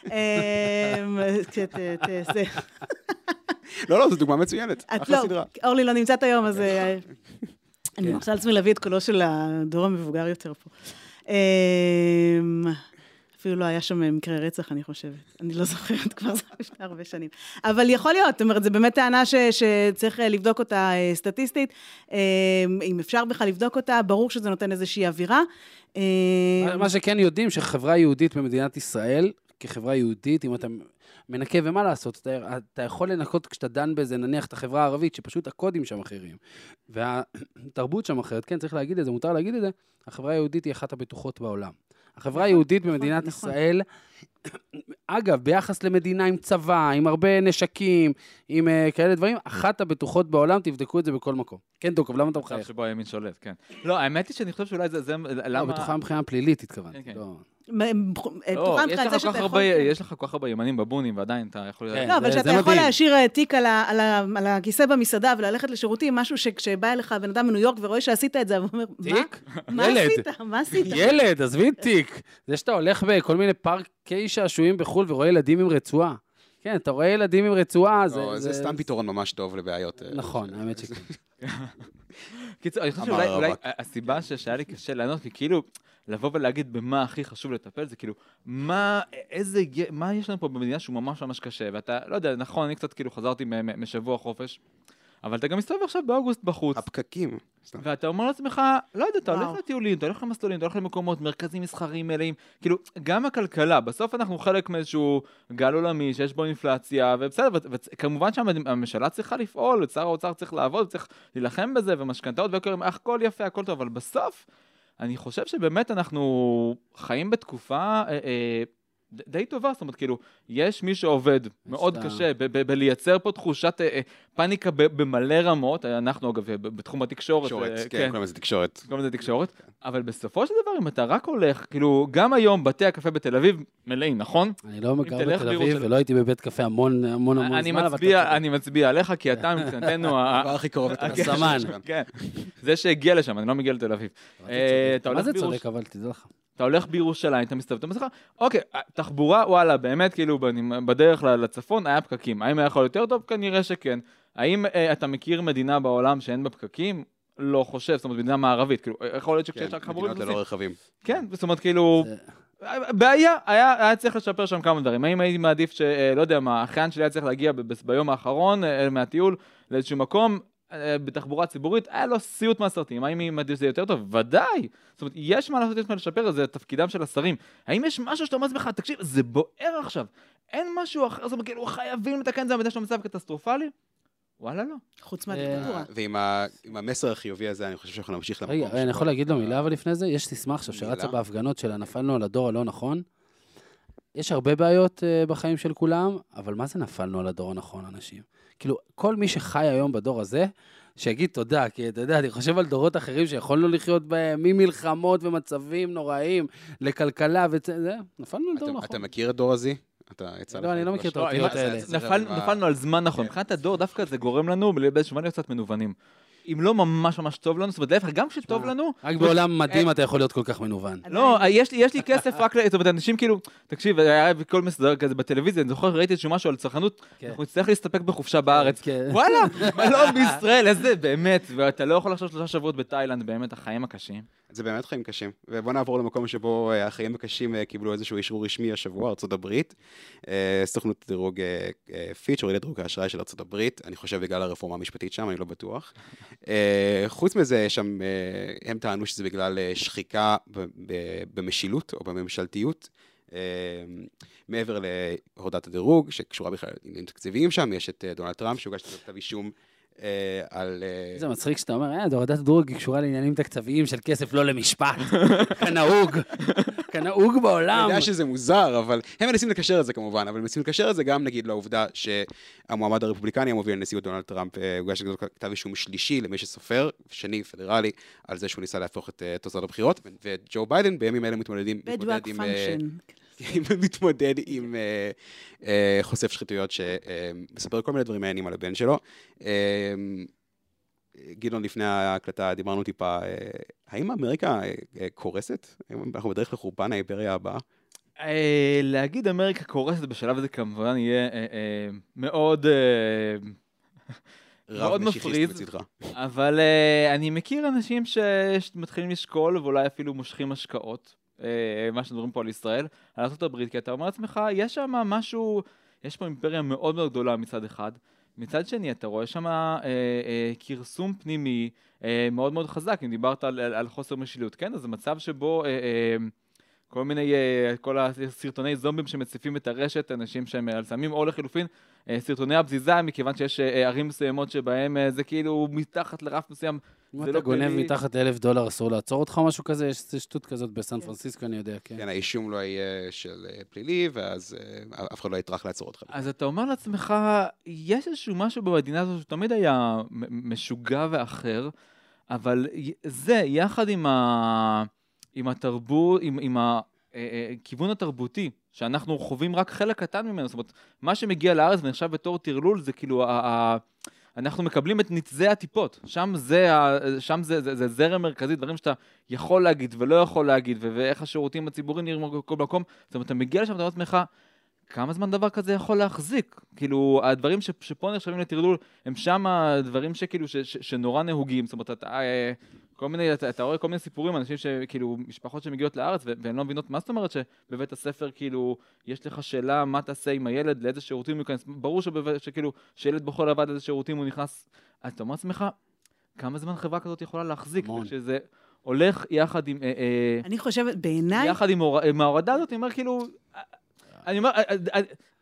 אמ, זה- לא, לא, זו דוגמה מצוינת. אחלה לא, סדרה. אורלי לא נמצאת היום, אז אה, אני כן. מרשה לעצמי להביא את קולו של הדור המבוגר יותר פה. אמ, אפילו לא היה שם מקרה רצח, אני חושבת. אני לא זוכרת כבר, זה לפני הרבה שנים. אבל יכול להיות, זאת אומרת, זו באמת טענה ש, שצריך אה, לבדוק אותה אה, סטטיסטית. אמ, אם אפשר בכלל לבדוק אותה, ברור שזה נותן איזושהי אווירה. אמ, מה- שכן יודעים, שחברה יהודית במדינת ישראל, כחברה יהודית, אם אתה מנקה, ומה לעשות, אתה, אתה יכול לנקות כשאתה דן בזה, נניח את החברה הערבית, שפשוט הקודים שם אחרים, והתרבות שם אחרת, כן, צריך להגיד את זה, מותר להגיד את זה, החברה היהודית היא אחת הבטוחות בעולם. החברה היהודית במדינת נכון. ישראל, אגב, ביחס למדינה עם צבא, עם הרבה נשקים, עם uh, כאלה דברים, אחת הבטוחות בעולם, תבדקו את זה בכל מקום. כן, דוקוב, למה אתה מחייך? שבו הימין שולט, כן. לא, האמת היא שאני חושב שאולי זה, זה לא, למה... בטוחה מבחינה פלילית התכוונתי. כן, כן. לא. יש לך זה כל שאתה כך יכול... הרבה. יש לך כל כך הרבה ימנים בבונים, ועדיין אתה יכול... כן. לא, אבל זה- שאתה זה יכול. להשאיר אה, תיק על הכיסא במסעדה וללכת לשירותים, משהו שכשבא אליך בן אדם מניו יורק ורואה שעשית את זה, הוא אומר, מה? תיק? מה ילד. עשית? מה עשית? ילד, עזבי תיק. זה שאתה הולך בכל מיני פארקי שעשועים בחו"ל ורואה ילדים עם רצועה. כן, אתה רואה ילדים עם רצועה, זה... לא, זה סתם פתרון ממש טוב לבעיות. אה, נכון, האמת שכן. [laughs] קיצור, אני חושב שאולי. הסיבה שהיה לי קשה לענות, כי כאילו, לבוא ולהגיד במה הכי חשוב לטפל, זה כאילו, מה, איזה, מה יש לנו פה במדינה שהוא ממש ממש קשה, ואתה, לא יודע, נכון, אני קצת כאילו חזרתי משבוע חופש, אבל אתה גם מסתובב עכשיו באוגוסט בחוץ, הפקקים. ואתה אומר לעצמך, לא יודע, אתה הולך. לטיולים, אתה הולך למסלולים, אתה הולך למקומות, מרכזים מסחריים מלאים, כאילו, גם הכלכלה, בסוף אנחנו חלק מאיזשהו גל עולמי שיש בו אינפלציה, ובסדר, וכמובן שהממשלה צריכה לפעול, שר האוצר צריך לעבוד, צריך להילחם בזה, ומשכנתאות ויוקר, הכל יפה, הכל טוב, אבל בסוף, אני חושב שבאמת אנחנו חיים בתקופה אה, אה, די טובה, זאת אומרת, כאילו, יש מי שעובד מאוד שאתה- קשה בלייצר פה תחושת אה, אה, פאניקה במלא רמות, אנחנו אגב ב- בתחום התקשורת, תקשורת, אה, כן, קוראים לזה תקשורת. קוראים לזה תקשורת, אבל בסופו של דבר, אם אתה רק הולך, כאילו, גם היום בתי הקפה בתל אביב מלאים, נכון? אני לא גר תלך בתל אביב בירושלים- ולא הייתי בבית קפה המון המון המון אני זמן, אבל אתה מצביע. אני מצביע עליך, כי אתה מבחינתנו, הדבר הכי קרוב לתל אביב. הסמן. כן, זה שהגיע לשם, אני לא מגיע לתל אביב. אתה אה, אתה. מה זה צודק, אבל תדע לך. אתה הולך בירושלים, אתה מסתובב, אתה לך, אוקיי, תחבורה, וואלה, באמת, כאילו, בדרך לצפון היה פקקים. האם היה יכול יותר טוב? כנראה שכן. האם אה, אתה מכיר מדינה בעולם שאין בה פקקים? לא חושב, זאת אומרת, מדינה מערבית, כאילו, יכול להיות כן, שכשיש רק חמורים מדינות ללא רכבים. כן, זאת אומרת, כאילו, זה- בעיה, היה, היה צריך לשפר שם כמה דברים. האם הייתי מעדיף ש... אה, לא יודע מה, האחיין שלי היה צריך להגיע ב- ב- ביום האחרון אה, מהטיול לאיזשהו מקום, אה, בתחבורה ציבורית, היה לו סיוט מהסרטים. האם היא מעדיף שזה יותר טוב? ודאי. זאת אומרת, יש מה לעשות, יש מה לשפר, זה תפקידם של השרים. האם יש משהו שאתה אומר לעצמך, תקשיב, זה בוער עכשיו. אין משהו אחר, זאת אומרת, כאילו, חייבים לתקן את זה, המדינה שלנו מצב קטסטרופלי? וואלה, לא. חוץ אה, מהדיקטטורה. ועם ה- עם המסר החיובי הזה, אני חושב שאנחנו נמשיך למקום רגע, אני יכול להגיד לו מילה אבל לפני זה? יש סיסמה עכשיו? שרצה בהפגנות של נפלנו על הדור הלא נכון. יש הרבה בעיות אה, בחיים של כולם, אבל מה זה נפלנו על הדור הנכון, אנשים? כאילו, כל מי שחי היום בדור הזה, שיגיד תודה, כי אתה יודע, אני חושב על דורות אחרים שיכולנו לחיות בהם, ממלחמות ומצבים נוראיים לכלכלה וזה, נפלנו על דור אתה- נכון. אתה מכיר את דור הזי? אתה יצא לא, לך אני לא? מכיר את לא, האותיות האלה. נפלנו על זמן נכון. כן. מבחינת הדור, דווקא זה גורם לנו באיזשהו זמן להיות קצת מנוונים. אם לא ממש ממש טוב לנו, זאת אומרת, להפך, גם כשטוב לנו, רק בעולם מדהים אתה יכול להיות כל כך מנוון. לא, יש לי, יש לי כסף רק ל... זאת אומרת, אנשים כאילו, תקשיב, היה בכל מסדר כזה בטלוויזיה, אני זוכר, ראיתי איזשהו משהו על צרכנות, כן. אנחנו נצטרך להסתפק בחופשה בארץ. כן. וואלה, מלון [laughs] בישראל, איזה, באמת, ואתה לא יכול לחשוב שלושה שבועות בתאילנד, באמת, החיים הקשים. זה באמת חיים קשים. ובוא נעבור למקום שבו אה, החיים הקשים אה, קיבלו איזשהו אישור רשמי השבוע, הברית. אה, סוכנות דירוג פיץ' הורידה דירוג האשראי של הברית, אני חושב בגלל הרפורמה המשפטית שם, אני לא בטוח. [laughs] חוץ מזה, שם, הם טענו שזה בגלל שחיקה במשילות או בממשלתיות. מעבר להורדת הדירוג, שקשורה בכלל לעניינים תקציביים שם, יש את דונלד טראמפ, שהוגש נגדו כתב אישום על... אה, זה מצחיק שאתה אומר, אה, הורדת דירוג קשורה לעניינים תקציביים של כסף לא למשפט. [laughs] כנהוג, כנהוג בעולם. אני יודע שזה מוזר, אבל הם מנסים לקשר את זה כמובן, אבל הם מנסים לקשר את זה גם נגיד לעובדה שהמועמד הרפובליקני המוביל לנשיאות דונלד טראמפ אה, הוגש נגדו כתב אישום שלישי למי שסופר, שני פדרלי, על זה שהוא ניסה להפוך את אה, תוצאות הבחירות, וג'ו ביידן בימים אלה מתמודדים, מתמודד עם, אה. [laughs] מתמודד עם אה, אה, חושף שחיתויות שמספר כל מיני דברים מעניינים על הבן שלו. אה, גדעון, לפני ההקלטה דיברנו טיפה, אה, האם אמריקה אה, אה, קורסת? אנחנו בדרך לחורבן האימפריה הבאה? אה, להגיד אמריקה קורסת בשלב הזה כמובן יהיה אה, אה, מאוד... אה, רב מאוד משיחיסט מפריז. מצידך. אבל uh, אני מכיר אנשים שמתחילים לשקול ואולי אפילו מושכים השקעות, מה שמדברים פה על ישראל, על ארה"ב, כי אתה אומר לעצמך, יש שם משהו, יש פה אימפריה מאוד מאוד גדולה מצד אחד, מצד שני אתה רואה שם uh, uh, כרסום פנימי uh, מאוד מאוד חזק, אם דיברת על, על, על חוסר משילות, כן? אז זה מצב שבו... Uh, uh, כל מיני, uh, כל הסרטוני זומבים שמציפים את הרשת, אנשים שהם על סמים, או לחילופין, סרטוני הבזיזה, מכיוון שיש ערים מסוימות שבהם זה כאילו מתחת לרף מסוים. אם אתה לא גונב פלילי. מתחת לאלף דולר, אסור לעצור אותך או משהו כזה? יש שטות כזאת בסן פרנסיסקו, אני יודע, כן. כן, האישום לא יהיה של אה, פלילי, ואז אה, אף אחד לא יטרח לעצור אותך. אז אתה אומר לעצמך, יש איזשהו משהו במדינה הזאת שתמיד היה משוגע ואחר, אבל זה, יחד עם, ה... עם התרבות, עם, עם הכיוון התרבותי, שאנחנו חווים רק חלק קטן ממנו, זאת אומרת, מה שמגיע לארץ ונחשב בתור טרלול, זה כאילו, ה- אנחנו מקבלים את נצזי הטיפות, שם זה, שם זה, זה, זה זרם מרכזי, דברים שאתה יכול להגיד ולא יכול להגיד, ו- ואיך השירותים הציבוריים נראים בכל מקום, זאת אומרת, אתה מגיע לשם, אתה אומר לעצמך, כמה זמן דבר כזה יכול להחזיק? כאילו, הדברים ש, שפה נחשבים לטרלול, הם שם הדברים שכאילו, ש, ש, שנורא נהוגים, זאת אומרת, אתה, אה, כל מיני, אתה, אתה רואה כל מיני סיפורים, אנשים שכאילו, משפחות שמגיעות לארץ, והן לא מבינות מה זאת אומרת שבבית הספר, כאילו, יש לך שאלה מה תעשה עם הילד, לאיזה שירותים הוא ייכנס, ברור שבב, שכאילו, שילד בוחר לבד איזה שירותים הוא נכנס, אז אתה אומר לעצמך, כמה זמן חברה כזאת יכולה להחזיק? המון. שזה הולך יחד עם... אה, אה, אני חושבת, בעיניי, יחד עם ההורדה הזאת, אני אומר כאילו, אני אומר,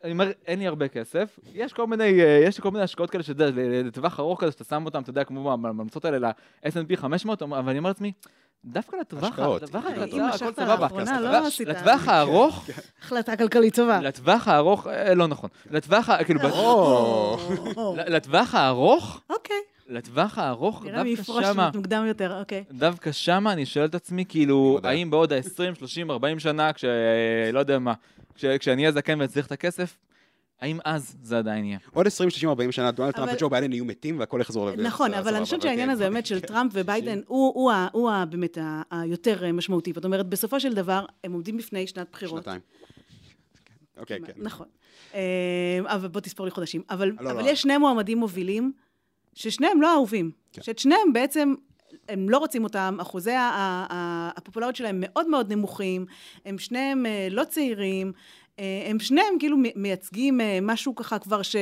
אני אומר, אין לי הרבה כסף, יש כל מיני, אה, יש כל מיני השקעות כאלה שאתה יודע, לטווח ארוך כזה, שאתה שם אותם, אתה יודע, כמו בממלצות האלה, ל-S&P 500, אבל אני אומר לעצמי, דווקא לטווח, השקעות. לטווח, אם הכל משכת סבבה. לאחרונה, לא לטווח- עשית... לטווח הארוך, החלטה כלכלית טובה. לטווח הארוך, אה, לא נכון, לטווח, כאילו, לטווח הארוך, אוקיי, לטווח הארוך, נראה דווקא יפרוש שמה, מוקדם יותר, אוקיי. דווקא שמה אני שואל את עצמי, כאילו. האם בעוד ה-20, 30, 40 שנה, כש... לא יודע מה, כש... כשאני אהיה זקן ואצליח את הכסף, האם אז זה עדיין יהיה? עוד 20, 30, 40 שנה, דונלד טראמפ אבל- וג'ו ביידן יהיו מתים והכל יחזור לב. נכון, אבל אני חושבת שהעניין הזה באמת של [laughs] טראמפ וביידן [laughs] הוא- באמת היותר משמעותי. זאת אומרת, בסופו של דבר, הם עומדים בפני שנת בחירות. שנתיים. אוקיי, כן. נכון. אה, אבל בוא תספור לי חודשים. אבל, לא, לא. יש שני מועמדים מובילים, ששניהם לא אהובים. כן. שאת שניהם בעצם, הם לא רוצים אותם, אחוזי הפופולריות שלהם מאוד מאוד נמוכים, הם שניהם אה, לא צעירים, אה, הם שניהם כאילו מייצגים אה, משהו ככה כבר ש...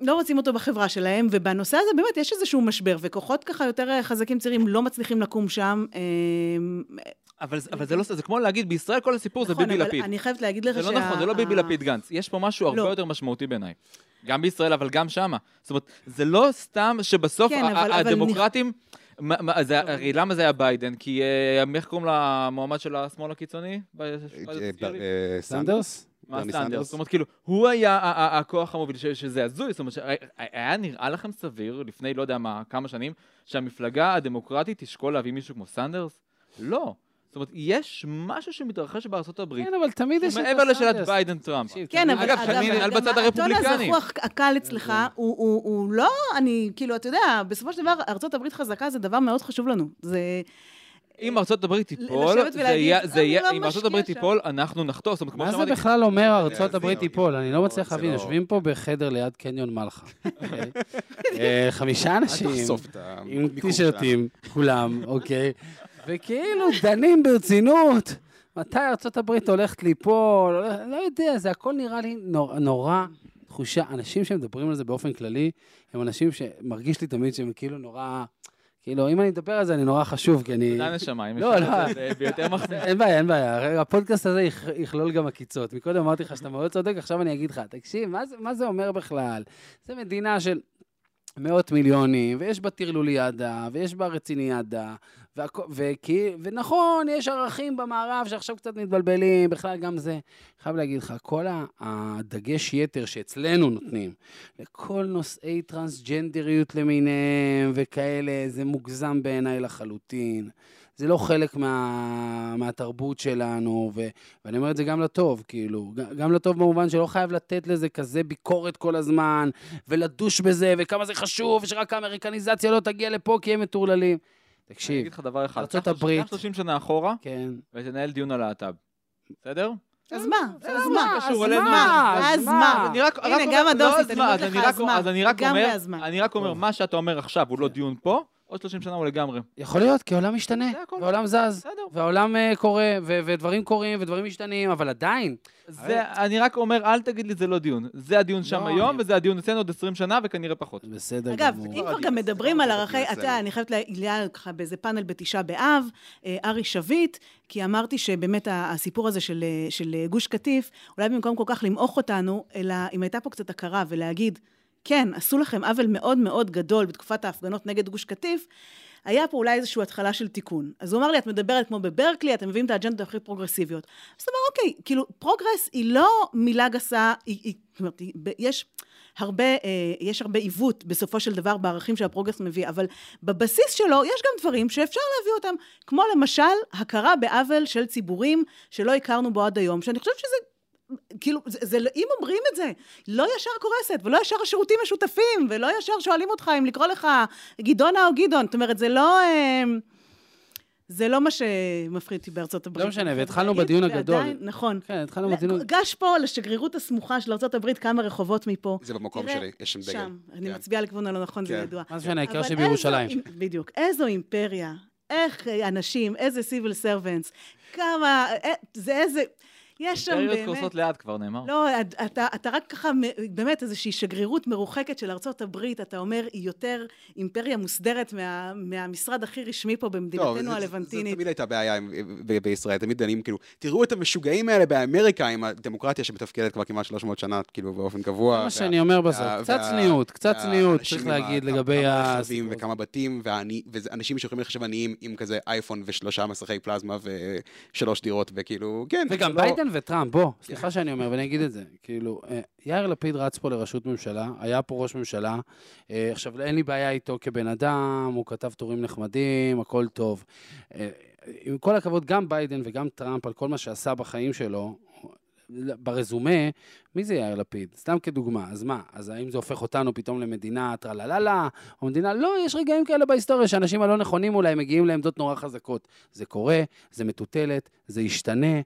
לא רוצים אותו בחברה שלהם, ובנושא הזה באמת יש איזשהו משבר, וכוחות ככה יותר חזקים צעירים לא מצליחים לקום שם. אה, אבל, זה- אבל זה לא... זה כמו להגיד, בישראל כל הסיפור זה נכון, ביבי אבל לפיד. אני חייבת להגיד לך זה שה... לא נכון, זה לא ביבי לפיד גנץ. יש פה משהו הרבה לא. יותר משמעותי בעיניי. גם בישראל, אבל גם שמה. זאת אומרת, זה לא סתם שבסוף כן, אבל- ה- אבל הדמוקרטים... מה- מה- זה- הרי למה זה היה ביידן? כי אה, איך קוראים למועמד של השמאל הקיצוני? אה. אה, סנדרס? מה סנדרס? זאת אומרת, כאילו, הוא היה הכוח המוביל, שזה הזוי, זאת אומרת, היה נראה לכם סביר, לפני לא יודע מה, כמה שנים, שהמפלגה הדמוקרטית תשקול להביא מישהו כמו סנדרס? לא. זאת אומרת, יש משהו שמתרחש בארצות הברית, כן, אבל תמיד יש את מעבר לשאלת. ביידן-טראמפ. תקשיב, כן, אבל אגב, אגב, אני על בצד הטון הרפובליקני. הזחוח הקל אצלך, הוא- הוא לא, אני, כאילו, אתה יודע, בסופו של דבר, ארצות הברית חזקה זה דבר מאוד חשוב לנו. זה... אם ארצות הברית תיפול, זה יהיה, זה "אני יהיה, לא אם ארצות הברית שם". תיפול, אנחנו כמו מה זה בכלל אומר ארצות להבין, הברית אבל- תיפול? אני לא מצליח להבין, לא- יושבים פה בחדר ליד קניון מלחה. אוקיי? [laughs] אה, חמישה אנשים, עם טישרטים, כולם, אוקיי? וכאילו דנים ברצינות, מתי ארצות הברית הולכת ליפול, לא יודע, זה הכל נראה לי נור- נורא תחושה. אנשים שמדברים על זה באופן כללי, הם אנשים שמרגיש לי תמיד שהם כאילו נורא... כאילו, אם אני מדבר על זה, אני נורא חשוב, כי אני... תודה נשמה, אם לא, אפשר לא. את זה ביותר מחמיא. אין בעיה, אין בעיה. הפודקאסט הזה יכ- יכלול גם עקיצות. מקודם אמרתי לך שאתה מאוד צודק, עכשיו אני אגיד לך, תקשיב, מה זה אומר בכלל? זה מדינה של מאות מיליונים, ויש בה טרלוליאדה, ויש בה רציניאדה, והכו- וכי- ונכון, יש ערכים במערב שעכשיו קצת מתבלבלים, בכלל גם זה. חייב להגיד לך, כל הדגש יתר שאצלנו נותנים לכל נושאי טרנסג'נדריות למיניהם וכאלה, זה מוגזם בעיניי לחלוטין. זה לא חלק מה, מהתרבות שלנו, ו, ואני אומר את זה גם לטוב, כאילו, גם לטוב במובן שלא חייב לתת לזה כזה ביקורת כל הזמן, ולדוש בזה, וכמה זה חשוב, ושרק האמריקניזציה לא תגיע לפה כי הם מטורללים. אני תקשיב, אגיד לך דבר אחד, ארצות הברית. קח 30 שנה אחורה, כן. ותנהל דיון על להט"ב. בסדר? אז מה? אז מה מה? קשור אז? מה? אז אז מה? מה? אני רק, הנה, גם אומר, הדוסית, לא, אני אז מה, אומרת אז לך, אני אז מה? אז אני רק אומר, אז מה? אני אומר. מה שאתה אומר עכשיו הוא לא דיון פה, עוד 30 שנה הוא לגמרי. יכול להיות, כי העולם משתנה. והעולם זז, בסדר. והעולם אה, קורה, ו- ודברים קורים, ודברים משתנים, אבל עדיין, זה, אני רק אומר, אל תגיד לי זה לא דיון. זה הדיון שם לא, היום, אני- וזה הדיון אצלנו עוד 20 שנה, וכנראה פחות. בסדר אגב, גמור. אם כבר גם מדברים על ערכי. אתה, אני חייבת להעיר ככה באיזה פאנל בתשעה באב, אה, ארי שביט, כי אמרתי שבאמת הסיפור הזה של, אה, של גוש קטיף, אולי במקום כל כך למעוך אותנו, אלא אם הייתה פה קצת הכרה ולהגיד, כן, עשו לכם עוול מאוד מאוד גדול בתקופת ההפגנות נגד גוש קטיף, היה פה אולי איזושהי התחלה של תיקון. אז הוא אמר לי, את מדברת כמו בברקלי, אתם מביאים את האג'נדות הכי פרוגרסיביות. אז הוא אמר, אוקיי, כאילו, progress היא לא מילה גסה, היא, היא, זאת אומרת, היא, יש... הרבה, אה, יש הרבה עיוות בסופו של דבר בערכים שה progress מביא, אבל בבסיס שלו יש גם דברים שאפשר להביא אותם, כמו למשל הכרה בעוול של ציבורים שלא הכרנו בו עד היום, שאני חושבת שזה כאילו, זה, זה, אם אומרים את זה, לא ישר קורסת, ולא ישר השירותים משותפים, ולא ישר שואלים אותך אם לקרוא לך גדעונה או גדעון. זאת אומרת, זה לא... אה, זה לא מה שמפחיד אותי בארצות הברית. לא משנה, והתחלנו בדיון הגדול. ועדיין, נכון. כן, התחלנו בדיון... גש פה לשגרירות הסמוכה של ארצות הברית כמה רחובות מפה. זה במקום שלי, יש שם דגל. שם, אני כן. מצביעה לכיוון הלא נכון, זה כן. ידוע. מה זה משנה, העיקר שבירושלים. בדיוק. איזו אימפריה, איך אנשים, איזה סיביל סרבנטס, כמה, אה, זה איזה... יש שם אימפריות באמת... קורסות לאט כבר נאמר. לא, אתה, אתה רק ככה, באמת איזושהי שגרירות מרוחקת של ארצות הברית, אתה אומר, היא יותר אימפריה מוסדרת מה, מהמשרד הכי רשמי פה במדינתנו זה- זה- הלבנטינית. זו תמיד הייתה בעיה עם- ב- בישראל, תמיד דנים, כאילו, תראו את המשוגעים האלה באמריקה עם הדמוקרטיה שמתפקדת כבר כמעט 300 שנה, כאילו, באופן קבוע. מה וה- שאני אומר בסוף, וה- קצת וה- צניעות, קצת צניעות, צריך להגיד לגבי ה... וכמה בתים, ואנשים שיכולים לחשב עניים עם כזה אייפון ושלושה מסכי פלזמה ושלוש דירות, וכאילו, כן. וגם זה לא- ביידן וטראמפ, בוא, סליחה שאני אומר, ואני אגיד את זה. כאילו, אה, יאיר לפיד רץ פה לראשות ממשלה, היה פה ראש ממשלה. אה, עכשיו, אין לי בעיה איתו כבן אדם, הוא כתב טורים נחמדים, הכל טוב. אה, עם כל הכבוד, גם ביידן וגם טראמפ, על כל מה שעשה בחיים שלו, ברזומה, מי זה יאיר לפיד? סתם כדוגמה, אז מה? אז האם זה הופך אותנו פתאום למדינה טרלללה, או מדינה... לא, יש רגעים כאלה בהיסטוריה שאנשים הלא נכונים אולי מגיעים לעמדות נורא חזקות. זה קורה, זה מטוטלת, זה ישתנה.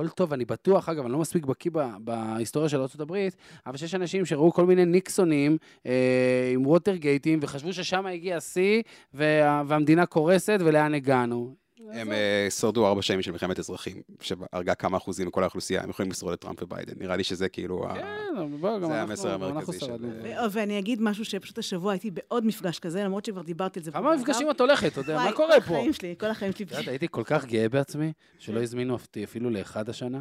הכל טוב, אני בטוח, אגב, אני לא מספיק בקיא בהיסטוריה של ארה"ב, אבל שיש אנשים שראו כל מיני ניקסונים אה, עם ווטרגייטים, וחשבו ששם הגיע השיא, וה, והמדינה קורסת, ולאן הגענו. הם אה, שרדו ארבע שנים של מלחמת אזרחים, שהרגה כמה אחוזים מכל האוכלוסייה, הם יכולים לשרוד את טראמפ וביידן. נראה לי שזה כאילו... כן, זה המסר אנחנו המרכזי של-. ו- ואני אגיד משהו שפשוט השבוע הייתי בעוד מפגש כזה, למרות שכבר דיברתי על זה. כמה. מפגשים את הולכת, אתה יודע, מה קורה פה? החיים שלי, כל החיים שלי. הייתי כל כך גאה בעצמי, שלא הזמינו אותי אפילו לאחד השנה.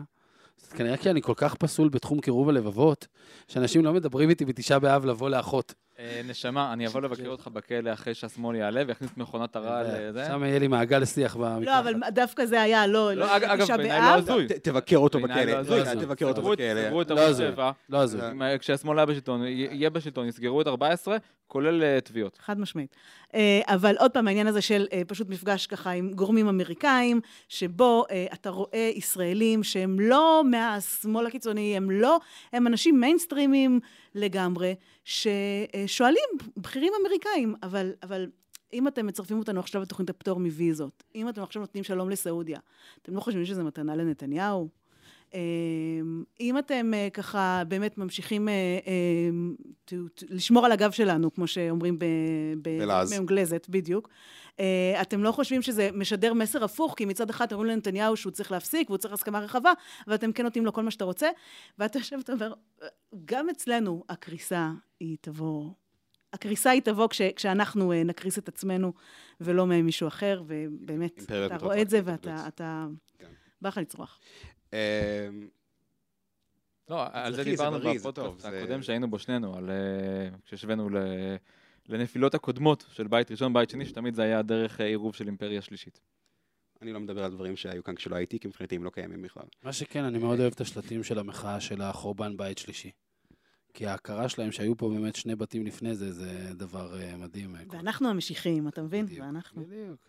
כנראה כי אני כל כך פסול בתחום קירוב הלבבות, שאנשים לא מדברים איתי בתשעה באב לבוא לאחות. אה, נשמה, אני אבוא לבקר אותך בכלא אחרי שהשמאל יעלה ויכניס את מכונת הרעל לזה. שם יהיה לי מעגל שיח במקלחת. לא, אבל דווקא זה היה, לא, לא, אג- אגב, בעיניי לא באב. הזוי. תבקר אותו לא בכלא. תבקר אותו בכלא. סגרו את לא ערוץ הזוי. 7, לא הזוי. אה. כשהשמאל היה בשלטון, יהיה בשלטון, יסגרו את 14, כולל אה, תביעות. חד משמעית. אה, אבל עוד פעם, העניין הזה של אה, פשוט מפגש ככה עם גורמים אמריקאים, שבו אתה רואה ישראלים שהם לא מהשמאל הקיצוני, הם לא, הם אנשים מיינסטרימים לגמרי, ששואלים בכירים אמריקאים, אבל, אבל אם אתם מצרפים אותנו עכשיו לתוכנית הפטור מוויזות, אם אתם עכשיו נותנים שלום לסעודיה, אתם לא חושבים שזה מתנה לנתניהו? אה, אם אתם אה, ככה באמת ממשיכים אה, to- לשמור על הגב שלנו, כמו שאומרים. באנגלזת, בדיוק, אה, אתם לא חושבים שזה משדר מסר הפוך, כי מצד אחד אומרים לנתניהו שהוא צריך להפסיק והוא צריך הסכמה רחבה, ואתם כן נותנים לו כל מה שאתה רוצה, ואתה יושב ואומר, גם אצלנו הקריסה היא תבוא... הקריסה היא תבוא כש, כשאנחנו נקריס את עצמנו ולא מישהו אחר, ובאמת, אתה רואה את זה ואתה אתה, כן. בא לך לצרוח. אה, לא, על זה דיברנו בפודקאסט הקודם שהיינו בו שנינו, על... אה, כשהשווינו לנפילות הקודמות של בית ראשון, בית שני, שתמיד זה היה דרך אה, עירוב של אימפריה שלישית. אני לא מדבר על דברים שהיו כאן כשלא הייתי, כי מבחינתי הם לא קיימים בכלל. מה שכן, אני מאוד אוהב את השלטים של המחאה של החורבן בית שלישי. כי ההכרה שלהם שהיו פה באמת שני בתים לפני זה, זה דבר אה, מדהים. ואנחנו המשיחיים, אתה מבין? בדיוק. ואנחנו. בדיוק.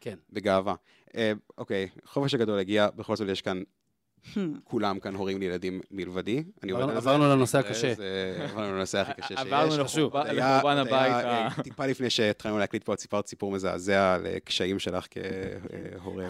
כן. בגאווה. אה, אוקיי, חופש הגדול הגיע, בכל זאת יש כאן, כולם כאן הורים לילדים מלבדי. עברנו- לנושא הקשה. עברנו לנושא הכי קשה שיש. עברנו. לחורבן הבית. אה, טיפה לפני שהתחלנו להקליט פה, את סיפרת סיפור מזעזע על אה, קשיים שלך כהורה.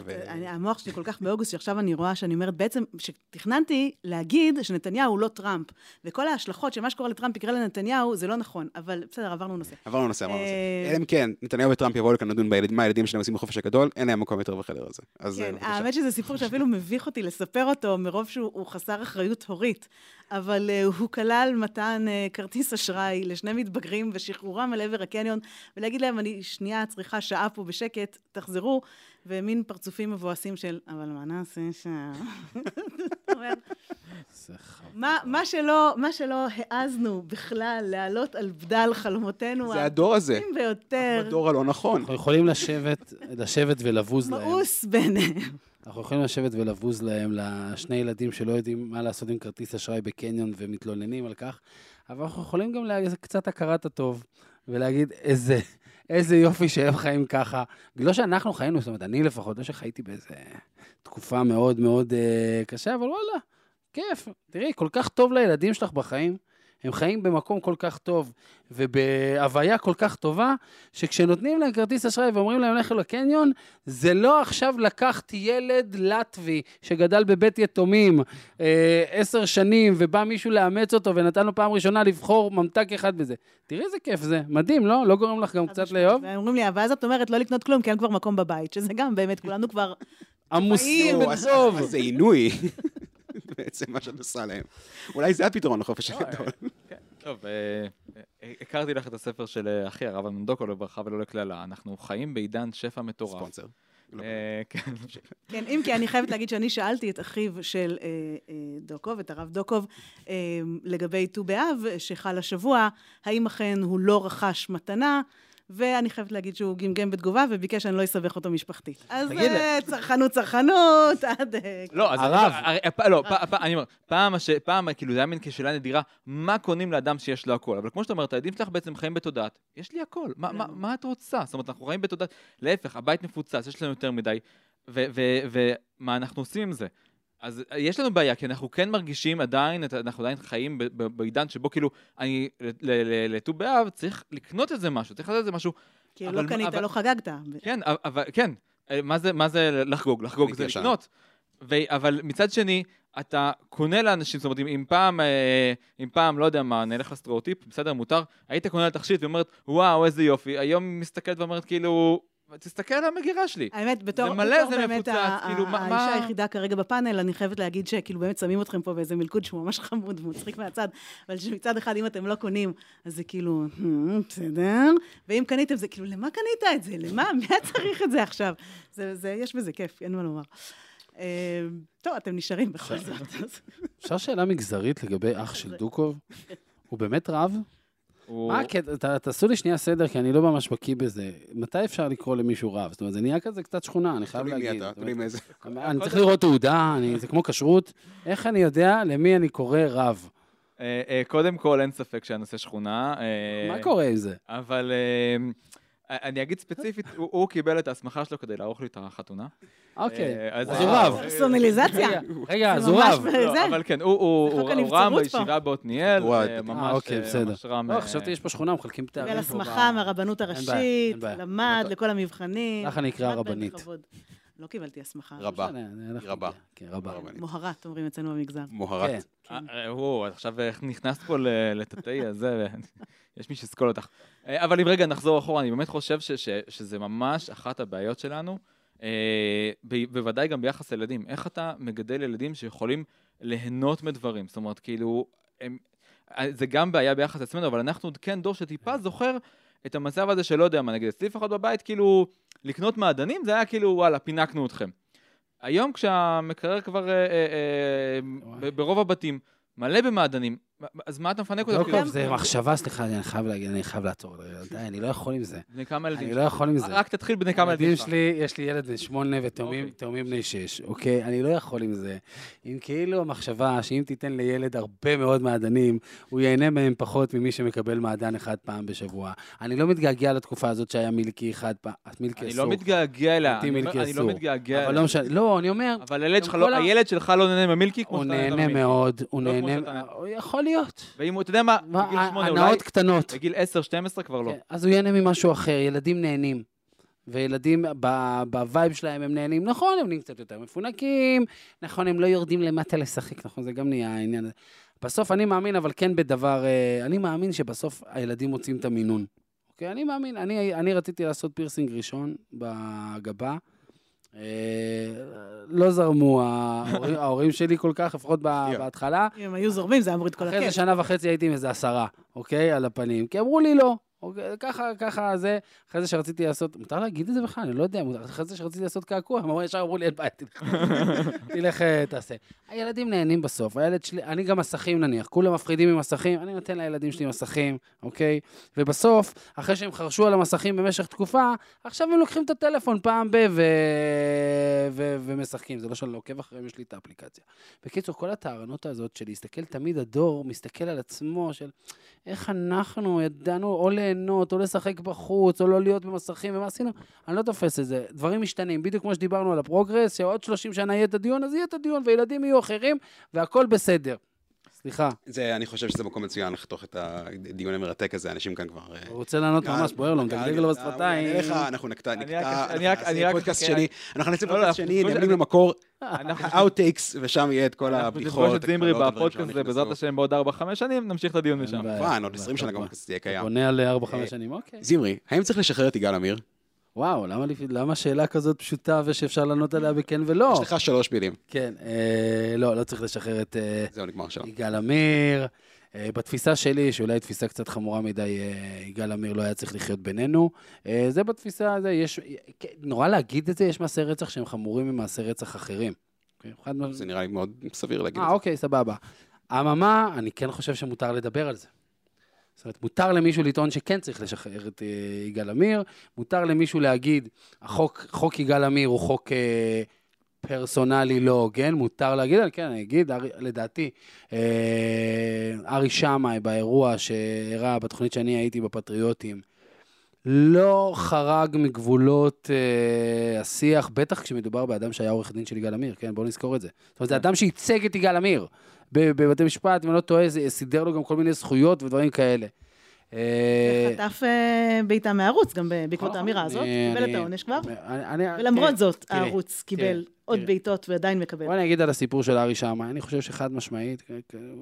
המוח שלי כל כך באוגוסט, שעכשיו אני רואה שאני אומרת, בעצם, שתכננתי להגיד שנתניהו הוא לא טראמפ, וכל ההשלכות שמה שקורה לטראמפ יקרה לנתניהו, זה לא נכון, אבל בסדר, עברנו נושא. עברנו נושא, עברנו נושא. אה, אלא אם כן, נתניהו וטראמפ יבואו לכאן לדון מה הילדים שלהם עושים בחופש הגדול, אין להם מקום יותר בחדר הזה. אה, כן, בבקשה. האמת שזה סיפור שאפילו מביך אותי לספר אותו, מרוב שהוא הוא חסר אחריות הורית. אבל uh, הוא כלל מתן uh, כרטיס אשראי לשני מתבגרים ושחרורם אל עבר הקניון, ולהגיד להם, אני שנייה צריכה שעה פה בשקט, תחזרו, ומין פרצופים מבואסים של, אבל מה נעשה שם? מה, מה, שלא, מה שלא העזנו בכלל להעלות על בדל חלומותינו זה הדור הזה. ביותר, הדור הלא נכון. אנחנו יכולים לשבת, לשבת ולבוז להם. מאוס ביניהם. אנחנו יכולים לשבת ולבוז להם, לשני ילדים שלא יודעים מה לעשות עם כרטיס אשראי בקניון ומתלוננים על כך, אבל אנחנו יכולים גם להגיד קצת הכרת הטוב, ולהגיד איזה, איזה יופי שהם חיים ככה. לא שאנחנו חיינו, זאת אומרת, אני לפחות, לא שחייתי באיזה תקופה מאוד מאוד אה, קשה, אבל וואלה, כיף. תראי, כל כך טוב לילדים שלך בחיים. הם חיים במקום כל כך טוב ובהוויה כל כך טובה, שכשנותנים להם כרטיס אשראי ואומרים להם לכו לקניון, זה לא עכשיו לקחתי ילד לטבי שגדל בבית יתומים אה, עשר שנים ובא מישהו לאמץ אותו ונתן לו פעם ראשונה לבחור ממתק אחד בזה. תראי איזה כיף זה, מדהים, לא? לא גורם לך גם קצת לאהוב? והם אומרים לי, ואז את אומרת לא לקנות כלום, כי אין כבר מקום בבית, שזה גם באמת, כולנו כבר... עמוסים טוב, אז- בטוב. אז זה עינוי, [laughs] בעצם מה שאת עושה להם. אולי זה הפתרון לחופש הגדול. טוב, אה, אה, הכרתי לך את הספר של אה, אחי, הרב אמנדוקו לברכה ולא לקללה. אנחנו חיים בעידן שפע מטורף. ספונסר. לא. אה, כן. כן, אם כי אני חייבת להגיד שאני שאלתי את אחיו של אה, אה, דוקוב, את הרב דוקוב, אה, לגבי ט"ו באב, שחל השבוע, האם אכן הוא לא רכש מתנה, ואני חייבת להגיד שהוא גמגם בתגובה וביקש שאני לא אסבך אותו משפחתית. אז אה, צרכנות, צרכנות, עד... אה, לא, אז הרב. פ- לא, אני אומר, פעם, כאילו, זה היה מין כשאלה נדירה, מה קונים לאדם שיש לו הכל? אבל כמו שאתה אומרת, הילדים שלך בעצם חיים בתודעת, יש לי הכל, מה- מה את רוצה? זאת אומרת, אנחנו חיים בתודעת, להפך, הבית מפוצץ, יש לנו יותר מדי, ו- ו- ומה אנחנו עושים עם זה? אז יש לנו בעיה, כי אנחנו כן מרגישים עדיין, אנחנו עדיין חיים ב- ב- בעידן שבו כאילו, אני ל- ל- לט"ו באב צריך לקנות איזה משהו, צריך לעשות איזה משהו, כאילו לא קנית, אבל- לא חגגת. כן, אבל, כן, אה, מה זה, מה זה לחגוג? לחגוג זה. לקנות. ו, אבל מצד שני, אתה קונה לאנשים, זאת אומרת, אם, אם פעם, אה, אם פעם, לא יודע מה, נלך לסטריאוטיפ, בסדר, מותר, היית קונה לה תכשיט ואומרת, וואו, איזה יופי, היום מסתכלת ואומרת, כאילו, תסתכל על המגירה שלי. האמת, בתור, זה מלא, בתור זה באמת מפוצץ, ה- כאילו, ה- מה- האישה היחידה כרגע בפאנל, אני חייבת להגיד שכאילו באמת שמים אתכם פה באיזה מלכוד שהוא ממש חמוד ומצחיק מהצד, אבל שמצד אחד, אם אתם לא קונים, אז זה כאילו, "Hmm, בסדר, ואם קניתם, זה כאילו, למה קנית את זה? למה? מי היה צריך את זה עכשיו? זה, זה, יש בזה כיף, אין מה לומר. אה, טוב, אתם נשארים בכל זאת. אפשר שאלה מגזרית לגבי אח של דוקוב? הוא באמת רב? הוא... מה הקטע? ת- תעשו לי שנייה סדר, כי אני לא ממש בקיא בזה. מתי אפשר לקרוא למישהו רב? זאת אומרת, זה נהיה כזה קצת שכונה, אני חייב תלוי מי להגיד. אתה, תלוי. [laughs] אני צריך לראות תעודה, אני- זה כמו כשרות. איך אני יודע למי אני קורא רב? אה, אה, קודם כל, אין ספק שהנושא שכונה. אה, מה קורה עם זה? אבל אה, אני אגיד ספציפית, הוא קיבל את ההסמכה שלו כדי לערוך לי את החתונה. אוקיי, אה, אז- הוא רב. פרסונליזציה. רגע, אז זה הוא רב. אבל כן, הוא- רם. בישיבה בעתניאל, אה, ממש אוקיי, אה, בסדר. ממש רם. לא, חשבתי יש פה שכונה, מחלקים תארים. קיבל הסמכה מהרבנות הראשית. למד לכל המבחנים. ככה נקרא רבנית. לא קיבלתי הסמכה. רבה. הולך רבה. כן, רבה. מוהרת, אומרים אצלנו במגזר. כן. מוהרת. אה, אה, הוא, עכשיו איך נכנסת פה לתתי הזה, [laughs] יש מי שיסקול אותך. אה, אבל אם רגע נחזור אחורה, אני באמת חושב ש- ש- שזה ממש אחת הבעיות שלנו, אה, ב- בוודאי גם ביחס לילדים. איך אתה מגדל ילדים שיכולים ליהנות מדברים? זאת אומרת, כאילו, אה, זה גם בעיה ביחס לעצמנו, אבל אנחנו עוד כן דור שטיפה זוכר את המצב הזה שלא יודע מה, נגיד, אצלי לפחות בבית, כאילו, לקנות מעדנים זה היה כאילו, וואלה, פינקנו אתכם. היום כשהמקרר כבר אה, אה, אה, ברוב הבתים מלא במעדנים, אז מה אתה מפנק אותם? לא כאילו, זה מחשבה, סליחה, אני חייב להגיד, אני חייב לעצור. די, אני לא יכול עם זה. בני כמה ילדים? אני לא יכול עם זה. רק תתחיל בני כמה ילדים שלך. שלי, יש לי ילד בן שמונה ותאומים אוקיי. בני שש, אוקיי? אני לא יכול עם זה. אם כאילו המחשבה שאם תיתן לילד הרבה מאוד מעדנים, הוא ייהנה מהם פחות ממי שמקבל מעדן אחד פעם בשבוע. אני לא מתגעגע לתקופה הזאת שהיה מילקי אחד פעם, מילקי אני אסור. לא מתגעגע אליה, אני אני לא אסור. מתגעגע אליה. לא לא, אני אומר, אבל הילד שלך לא- לא נהנה ממילקי כמו שאתה נהנה נהנה ממילקי. מאוד, הוא לא נהנה, נהנה. הוא יכול להיות. ואם הוא, אתה יודע מה, בגיל שמונה אולי, הנאות קטנות. בגיל 10-12 כבר לא. כן, אז הוא ייהנה ממשהו אחר, ילדים נהנים. וילדים ב vibe שלהם הם נהנים, נכון, הם נהיים קצת יותר מפונקים, נכון, הם לא יורדים למטה לשחק, נכון, זה גם נהיה העניין הזה. בסוף אני מאמין, אבל כן בדבר, אה, אני מאמין שבסוף הילדים מוצאים את המינון. אוקיי, אני מאמין, אני, אני רציתי לעשות פירסינג ראשון בגבה. אה, לא זרמו [laughs] ההורים, שלי כל כך, לפחות בהתחלה. אם הם היו זורמים, זה היה מוריד כל אחרי זה הכיף. שנה וחצי הייתי עם איזה עשרה, אוקיי? על הפנים. כי אמרו לי לא. אוקיי, ככה, ככה זה, אחרי זה שרציתי לעשות, מותר להגיד את זה בכלל? אני לא יודע, אחרי זה שרציתי לעשות קעקוע, הם אמרו- ישר אמרו לי, אין בעיה, תלך, [laughs] תלך, אה, תעשה. הילדים נהנים בסוף, הילד שלי, אני גם מסכים נניח, כולם מפחידים עם מסכים, אני נותן לילדים שלי מסכים, אוקיי? ובסוף, אחרי שהם חרשו על המסכים במשך תקופה, עכשיו הם לוקחים את הטלפון פעם ב... ו... ו... ומשחקים, זה לא שאני לא עוקב אחריהם, יש לי את האפליקציה. בקיצור, כל הטהרנות הזאת של להסתכל תמיד, הדור מסתכל על עצמו, של איך אנחנו ידענו או ליהנות, או לשחק בחוץ, או לא להיות במסכים, ומה עשינו? אני לא תופס את זה. דברים משתנים, בדיוק כמו שדיברנו על ה progress, שעוד 30 שנה יהיה את הדיון, אז יהיה את הדיון, וילדים יהיו אחרים, והכל בסדר. סליחה, זה, אני חושב שזה מקום מצוין לחתוך את הדיון המרתק הזה, אנשים כאן כבר... אה, הוא רוצה לענות ממש, בוער לו, מדגדג לו בשפתיים. אני אליך, אנחנו נקטע, אני נקטע, אנחנו פודקאסט שני, אנחנו נעשה לא, לא, פודקאסט אנחנו שני, נאמין למקור, אנחנו ה outtakes, ושם יהיה את כל אנחנו הבדיחות. נפגוש את הדברים בפודקאסט הזה, בעזרת. השם, בעוד 4-5 שנים, נמשיך את הדיון משם. כמובן, עוד 20 שנה גם הפודקאסט יהיה קיים. בונה על 4-5 אה, שנים, אוקיי. זמרי, האם צריך לשחרר את יגאל עמיר? וואו, למה למה שאלה כזאת פשוטה ושאפשר לענות עליה בכן ולא? יש לך שלוש מילים. כן, אה, לא, לא צריך לשחרר את אה, זהו, נגמר שלום. יגאל עמיר. אה, בתפיסה שלי, שאולי תפיסה קצת חמורה מדי, אה, יגאל עמיר לא היה צריך לחיות בינינו. אה, זה בתפיסה, זה יש, נורא להגיד את זה, יש מעשי רצח שהם חמורים ממעשי רצח אחרים. אוקיי. זה נראה לי מאוד סביר להגיד את אה, זה. אוקיי, סבבה. אממה, אני כן חושב שמותר לדבר על זה. זאת אומרת, מותר למישהו לטעון שכן צריך לשחרר את אה, יגאל עמיר, מותר למישהו להגיד, החוק, חוק יגאל עמיר הוא חוק אה, פרסונלי לא הוגן, מותר להגיד, כן, אני אגיד, ארי, לדעתי, אה, ארי שמאי באירוע שאירע בתוכנית שאני הייתי בפטריוטים, לא חרג מגבולות אה, השיח, בטח כשמדובר באדם שהיה עורך דין של יגאל עמיר, כן? בואו נזכור את זה. זאת אומרת, זה אדם שייצג את יגאל עמיר בבתי משפט, אם אני לא טועה, זה סידר לו גם כל מיני זכויות ודברים כאלה. אה, חטף אה, בעיטה מהערוץ, גם ב- בעקבות נכון, האמירה הזאת, קיבל את אני- העונש כבר. ולמרות זאת, הערוץ קיבל עוד. בעיטות ועדיין מקבל. בוא אני אגיד על הסיפור של ארי שמאי, אני חושב שחד משמעית,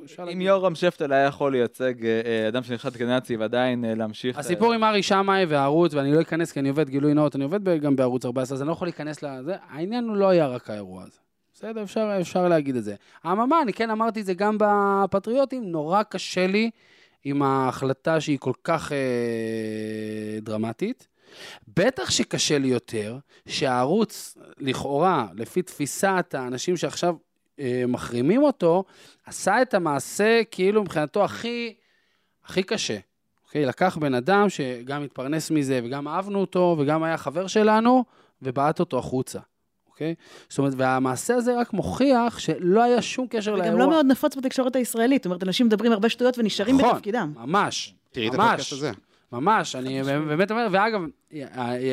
אפשר אם. יורם שפטל היה יכול לייצג אה, אה, אדם שנחשד כנאצי ועדיין אה, להמשיך... הסיפור אה, עם ארי שמאי והערוץ, ואני לא אכנס כי אני עובד גילוי נאות, אני עובד גם בערוץ 14, אז אני לא יכול להיכנס לזה. העניין הוא לא היה רק האירוע הזה. בסדר, אפשר, אפשר להגיד את זה. אממה, אני כן אמרתי את זה גם בפטריוטים, נורא קשה לי עם ההחלטה שהיא כל כך אה, דרמטית. בטח שקשה לי יותר שהערוץ, לכאורה, לפי תפיסת האנשים שעכשיו אה, מחרימים אותו, עשה את המעשה כאילו מבחינתו הכי, הכי קשה. אוקיי? לקח בן אדם שגם התפרנס מזה וגם אהבנו אותו וגם היה חבר שלנו ובעט אותו החוצה. אוקיי? זאת אומרת, והמעשה הזה רק מוכיח שלא היה שום קשר לאירוע. וגם לא מאוד נפוץ בתקשורת הישראלית. זאת אומרת, אנשים מדברים הרבה שטויות ונשארים נכון. בתפקידם. ממש. תראי את ממש. הפודקאסט הזה. ממש, אני באמת אומר, ואגב,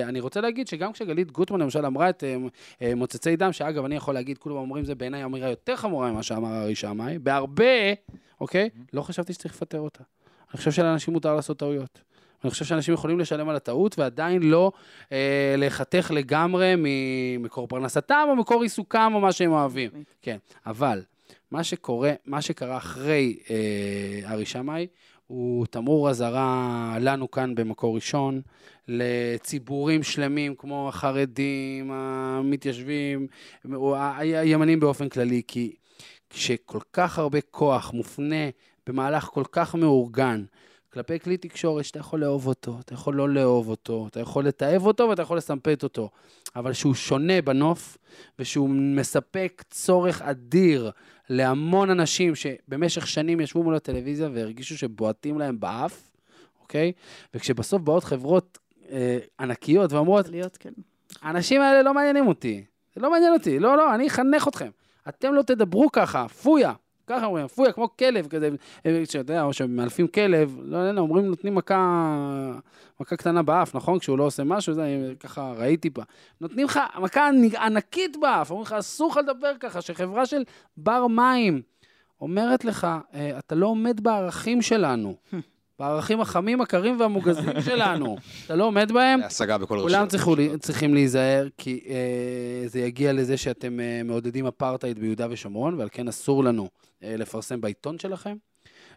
אני רוצה להגיד שגם כשגלית גוטמן למשל אמרה את אה, אה, מוצצי דם, שאגב, אני יכול להגיד, כולם אומרים, זה בעיניי אמירה יותר חמורה ממה שאמר ארי שמאי, בהרבה, אוקיי? לא חשבתי שצריך לפטר אותה. אני חושב שלאנשים מותר לעשות טעויות. אני חושב שאנשים יכולים לשלם על הטעות ועדיין לא אה, להיחתך לגמרי ממקור פרנסתם או מקור עיסוקם או מה שהם אוהבים. כן, אבל מה שקורה, מה שקרה אחרי אה, ארי שמאי, הוא תמרור אזהרה לנו כאן במקור ראשון, לציבורים שלמים כמו החרדים, המתיישבים, או הימנים באופן כללי, כי כשכל כך הרבה כוח מופנה במהלך כל כך מאורגן, כלפי כלי תקשורת שאתה יכול לאהוב אותו, אתה יכול לא לאהוב אותו, אתה יכול לתעב אותו ואתה יכול לסמפת אותו, אבל שהוא שונה בנוף ושהוא מספק צורך אדיר להמון אנשים שבמשך שנים ישבו מול הטלוויזיה והרגישו שבועטים להם באף, אוקיי? וכשבסוף באות חברות אה, ענקיות ואומרות, להיות, כן. האנשים האלה לא מעניינים אותי, זה לא מעניין אותי, לא, לא, אני אחנך אתכם. אתם לא תדברו ככה, פויה. ככה אומרים, פויה, כמו כלב כזה, אה, שאתה יודע, או שמאלפים כלב, לא יודע, אומרים, נותנים מכה, מכה קטנה באף, נכון? כשהוא לא עושה משהו, זה, אני ככה ראיתי פה. נותנים לך מכה ענקית באף, אומרים לך, אסור לך לדבר ככה, שחברה של בר מים אומרת לך, "אה, אתה לא עומד בערכים שלנו, בערכים החמים, הקרים והמוגזים [laughs] שלנו. אתה לא עומד בהם, השגה בכל כולם רשות. צריכו, לי- צריכים להיזהר, כי אה, זה יגיע לזה שאתם אה, מעודדים אפרטהייד ביהודה ושומרון, ועל כן אסור לנו אה, לפרסם בעיתון שלכם.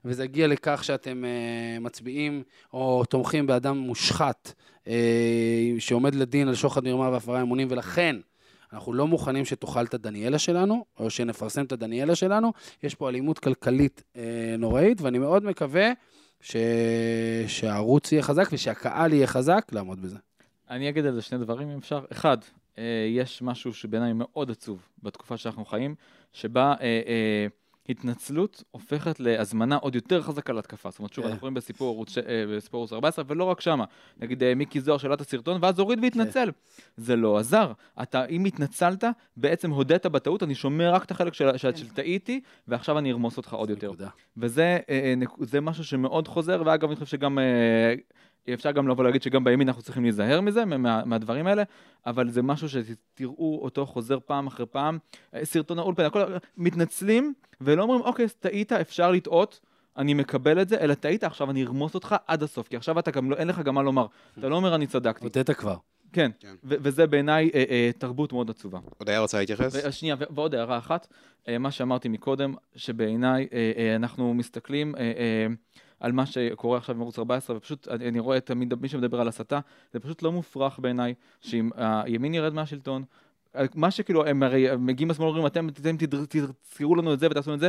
וזה יגיע לכך שאתם אה, מצביעים או תומכים באדם מושחת אה, שעומד לדין על שוחד מרמה והפרה אמונים, ולכן אנחנו לא מוכנים שתאכל את הדניאלה שלנו, או שנפרסם את הדניאלה שלנו. יש פה אלימות כלכלית אה, נוראית, ואני מאוד מקווה ש... שהערוץ יהיה חזק ושהקהל יהיה חזק, לעמוד בזה. אני אגיד על זה שני דברים אם אפשר. אחד, אה, יש משהו שבעיניי מאוד עצוב בתקופה שאנחנו חיים, שבה אה, אה, התנצלות הופכת להזמנה עוד יותר חזקה להתקפה. זאת אומרת, שוב, כן. אנחנו רואים בסיפור ערוץ ש- אה, בסיפור ערוץ 14, ולא רק שמה. נגיד אה, מיקי זוהר שאלה את הסרטון, ואז הוריד והתנצל. זה לא עזר. אתה, אם התנצלת, בעצם הודית בטעות, אני שומר רק את החלק של, של, של טעיתי, ועכשיו אני ארמוס אותך עוד יותר. וזה אה, אה, משהו שמאוד חוזר, ואגב, אני חושב שגם, אה, אפשר גם לבוא להגיד שגם בימין אנחנו צריכים להיזהר מזה, מה, מהדברים האלה, אבל זה משהו שתראו אותו חוזר פעם אחרי פעם. אה, סרטון האולפן, הכל, מתנצלים, ולא אומרים, אוקיי, טעית, אפשר לטעות. אני מקבל את זה, אלא טעית, עכשיו אני ארמוס אותך עד הסוף, כי עכשיו אתה גם לא, אין לך גם מה לומר. אתה לא אומר אני צדקתי. הודית כבר. כן, כן. ו- וזה בעיניי אה, אה, תרבות מאוד עצובה. עוד היה רוצה להתייחס? ו- שנייה, ו- ועוד הערה אחת, אה, מה שאמרתי מקודם, שבעיניי אה, אה, אנחנו מסתכלים אה, אה, על מה שקורה עכשיו עם ערוץ 14, ופשוט אני רואה תמיד מי שמדבר על הסתה, זה פשוט לא מופרך בעיניי, שאם הימין ירד מהשלטון, מה שכאילו, הם הרי מגיעים בשמאל אומרים, אתם, אתם תזכרו לנו את זה ותעשו את זה,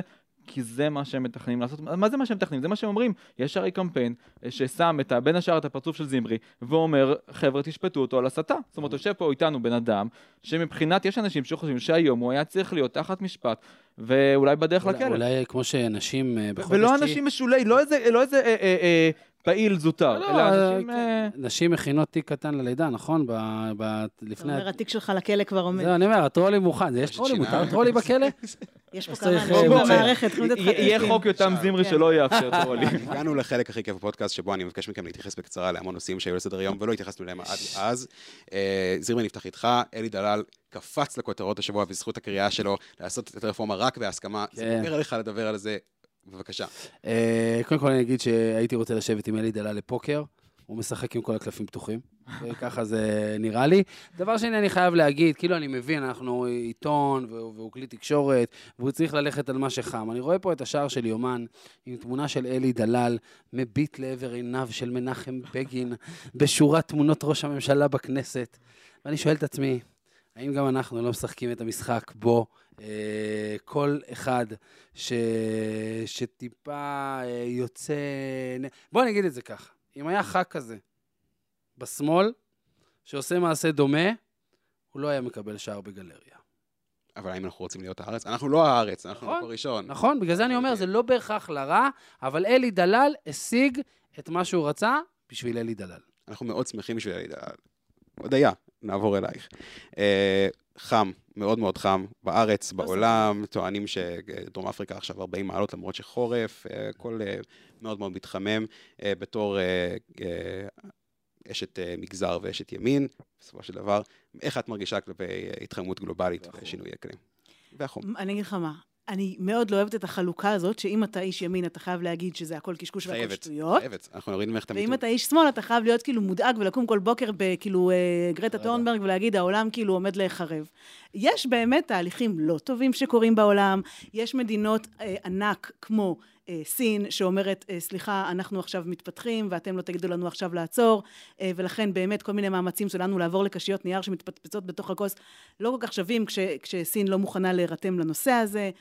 כי זה מה שהם מתכננים לעשות. מה זה מה שהם מתכננים? זה מה שהם אומרים. יש הרי קמפיין אה, ששם את, בין השאר את הפרצוף של זמרי, ואומר, חבר'ה, תשפטו אותו על הסתה. זאת אומרת, יושב פה איתנו בן אדם, שמבחינת, יש אנשים שחושבים שהיום הוא היה צריך להיות תחת משפט, ואולי בדרך לכלא. אולי כמו שאנשים אה, בחודש... ולא אנשים משולי, לא איזה, לא איזה אה, אה, אה, פעיל זוטר, לא, אלא אה, אנשים... כן. אה, נשים מכינות תיק קטן ללידה, נכון? ב... ב... אתה לפני... אומר, התיק שלך לכלא כבר עומד. זהו, אני אומר, הטרולי מוכן. יש טרולי. מותר טרולי בכלא? יש פה כמה צריך, אנשים אה, במערכת, יהיה. חוק יותם זמרי כן. שלא יאפשר טרולים. [laughs] הגענו לחלק הכי כיף בפודקאסט, שבו אני מבקש מכם להתייחס בקצרה להמון נושאים שהיו לסדר היום, ולא התייחסנו אליהם עד אז. אה, זירמי נפתח איתך, אלי דלל קפץ לכותרות השבוע בזכות הקריאה שלו לעשות את הרפורמה רק בהסכמה. זה כן. אומר עליך לדבר על זה, בבקשה. אה, קודם כל אני אגיד שהייתי רוצה לשבת עם אלי דלל לפוקר. הוא משחק עם כל הקלפים פתוחים, [laughs] וככה זה נראה לי. דבר שני, אני חייב להגיד, כאילו אני מבין, אנחנו עיתון והוא כלי תקשורת, והוא צריך ללכת על מה שחם. אני רואה פה את השער של יומן, עם תמונה של אלי דלל, מביט לעבר עיניו של מנחם בגין, בשורת תמונות ראש הממשלה בכנסת. ואני שואל את עצמי, האם גם אנחנו לא משחקים את המשחק בו כל אחד ש... שטיפה אה, יוצא... בוא נגיד את זה ככה, אם היה ח"כ כזה בשמאל, שעושה מעשה דומה, הוא לא היה מקבל שער בגלריה. אבל האם אנחנו רוצים להיות הארץ? אנחנו לא הארץ, אנחנו נכון, מקור ראשון. נכון? בגלל זה אני אומר, זה לא בהכרח לרע, אבל אלי דלל השיג את מה שהוא רצה בשביל אלי דלל. אנחנו מאוד שמחים בשביל אלי דלל. עוד היה, נעבור אלייך. חם, מאוד מאוד חם, בארץ, בעולם, טוענים שדרום אפריקה עכשיו 40 מעלות למרות שחורף, אה, הכל אה, מאוד מאוד מתחמם. אה, בתור אשת מגזר ואשת ימין, בסופו של דבר, איך את מרגישה כלפי התחממות גלובלית ושינוי אקלים? והחום. אני אגיד לך מה, אני מאוד לא אוהבת את החלוקה הזאת, שאם אתה איש ימין, אתה חייב להגיד שזה הכל קשקוש והכל חייבת, שטויות. חייבת, אנחנו נוריד ממך את ואם המיתון. אתה איש שמאל, אתה חייב להיות כאילו מודאג ולקום כל בוקר בכאילו אה, גרטה רגע. טורנברג ולהגיד, העולם כאילו עומד להיחרב. יש באמת תהליכים לא טובים שקורים בעולם, יש מדינות אה, ענק כמו אה, סין, שאומרת, אה, סליחה, אנחנו עכשיו מתפתחים ואתם לא תגידו לנו עכשיו לעצור, אה, ולכן באמת כל מיני מאמצים שלנו לעבור לקשיות נייר שמתפצפצות בתוך הכוס לא כל כך שווים כש, כשסין לא מוכנה להירתם לנושא הזה,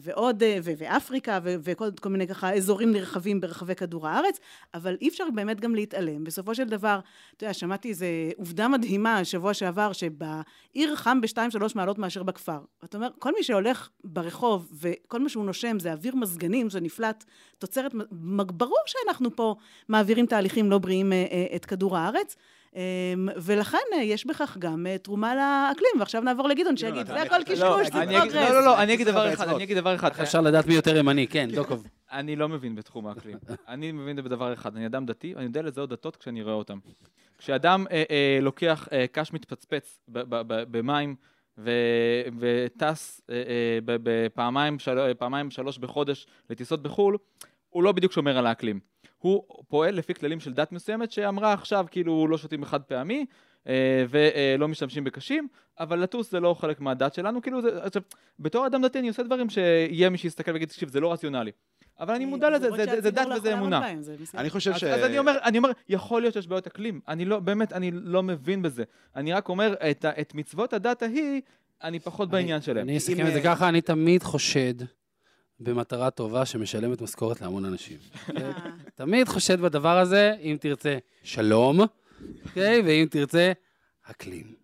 ועוד, אה, ואפריקה, וכל כל מיני ככה אזורים נרחבים ברחבי כדור הארץ, אבל אי אפשר באמת גם להתעלם. בסופו של דבר, אתה יודע, שמעתי איזו עובדה מדהימה שבוע שעבר, שבעיר חם ב-2-3 מעלות מאשר בכפר. ואתה אומר, כל מי שהולך ברחוב וכל מה שהוא נושם זה אוויר מזגנים שנפלט תוצרת, מ- ברור שאנחנו פה מעבירים תהליכים לא בריאים אה, אה, את כדור הארץ. אמ, ולכן אה, יש בכך גם אה, תרומה לאקלים, ועכשיו נעבור לגדעון שיגיד, זה הכל לא, קשקוש, זה progress. לא, לא, לא, אני אגיד דבר אחד. אני אגיד דבר אחד. אפשר לדעת מי יותר ימני? כן, [laughs] דוקוב. אני לא מבין בתחום האקלים. [laughs] אני מבין בדבר אחד, אני אדם דתי, אני יודע לזהות דתות כשאני רואה אותם. כשאדם אה, לוקח קש מתפצפץ במים ו- וטס פעמיים שלוש בחודש לטיסות בחו"ל, הוא לא בדיוק שומר על האקלים. הוא פועל לפי כללים של דת מסוימת שאמרה עכשיו כאילו לא שותים חד פעמי אה, ולא משתמשים בקשים, אבל לטוס זה לא חלק מהדת שלנו, כאילו זה, עכשיו, בתור אדם דתי אני עושה דברים שיהיה מי שיסתכל ויגיד, תקשיב, זה לא רציונלי. אבל אני מודע לזה, זה, זה, זה דת וזה אמונה. אני חושב ש... אז אני אומר, אני אומר, יכול להיות שיש בעיות אקלים. אני לא, באמת, אני לא מבין בזה. אני רק אומר, את, מצוות הדת ההיא, אני פחות בעניין שלהם. אני אסכם את זה אה, ככה, אני תמיד חושד במטרה טובה שמשלמת משכורת להמון אנשים. אה, תמיד חושד בדבר הזה, אם תרצה, שלום, אוקיי? ואם תרצה, אקלים.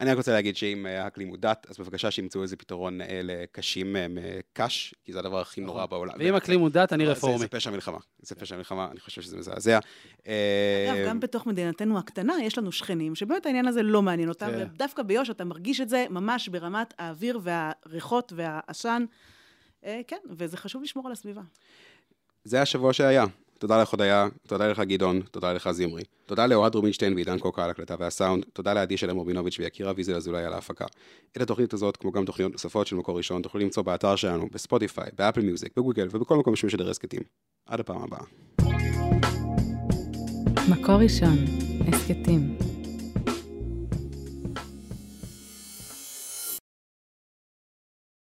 אני רק רוצה להגיד שאם אה, האקלים הוא דת, אז בבקשה שימצאו איזה פתרון אה, לקשים מקש, כי זה הדבר הכי נורא בעולם. ואם אקלים הוא דת, אני רפורמי. זה פשע מלחמה. זה פשע מלחמה, אני חושב שזה מזעזע. אגב, גם בתוך מדינתנו הקטנה, יש לנו שכנים, שבאמת העניין הזה לא מעניין אותם, כן. ודווקא ביו"ש אתה מרגיש את זה ממש ברמת האוויר והריחות והעשן. אה, כן, וזה חשוב לשמור על הסביבה. זה השבוע שהיה. תודה לך הודיה, תודה לך גדעון, תודה לך זמרי. תודה לאוהד רובינשטיין ועידן קוקה על הקלטה והסאונד, תודה לעדי שלם רבינוביץ' ויקירה ויזל אזולאי על ההפקה. את התוכנית הזאת, כמו גם תוכניות נוספות של מקור ראשון, תוכלו למצוא באתר שלנו, בספוטיפיי, באפל מיוזיק, בגוגל ובכל מקום שמשדר הסכתים. עד הפעם הבאה. מקור ראשון, הסכתים.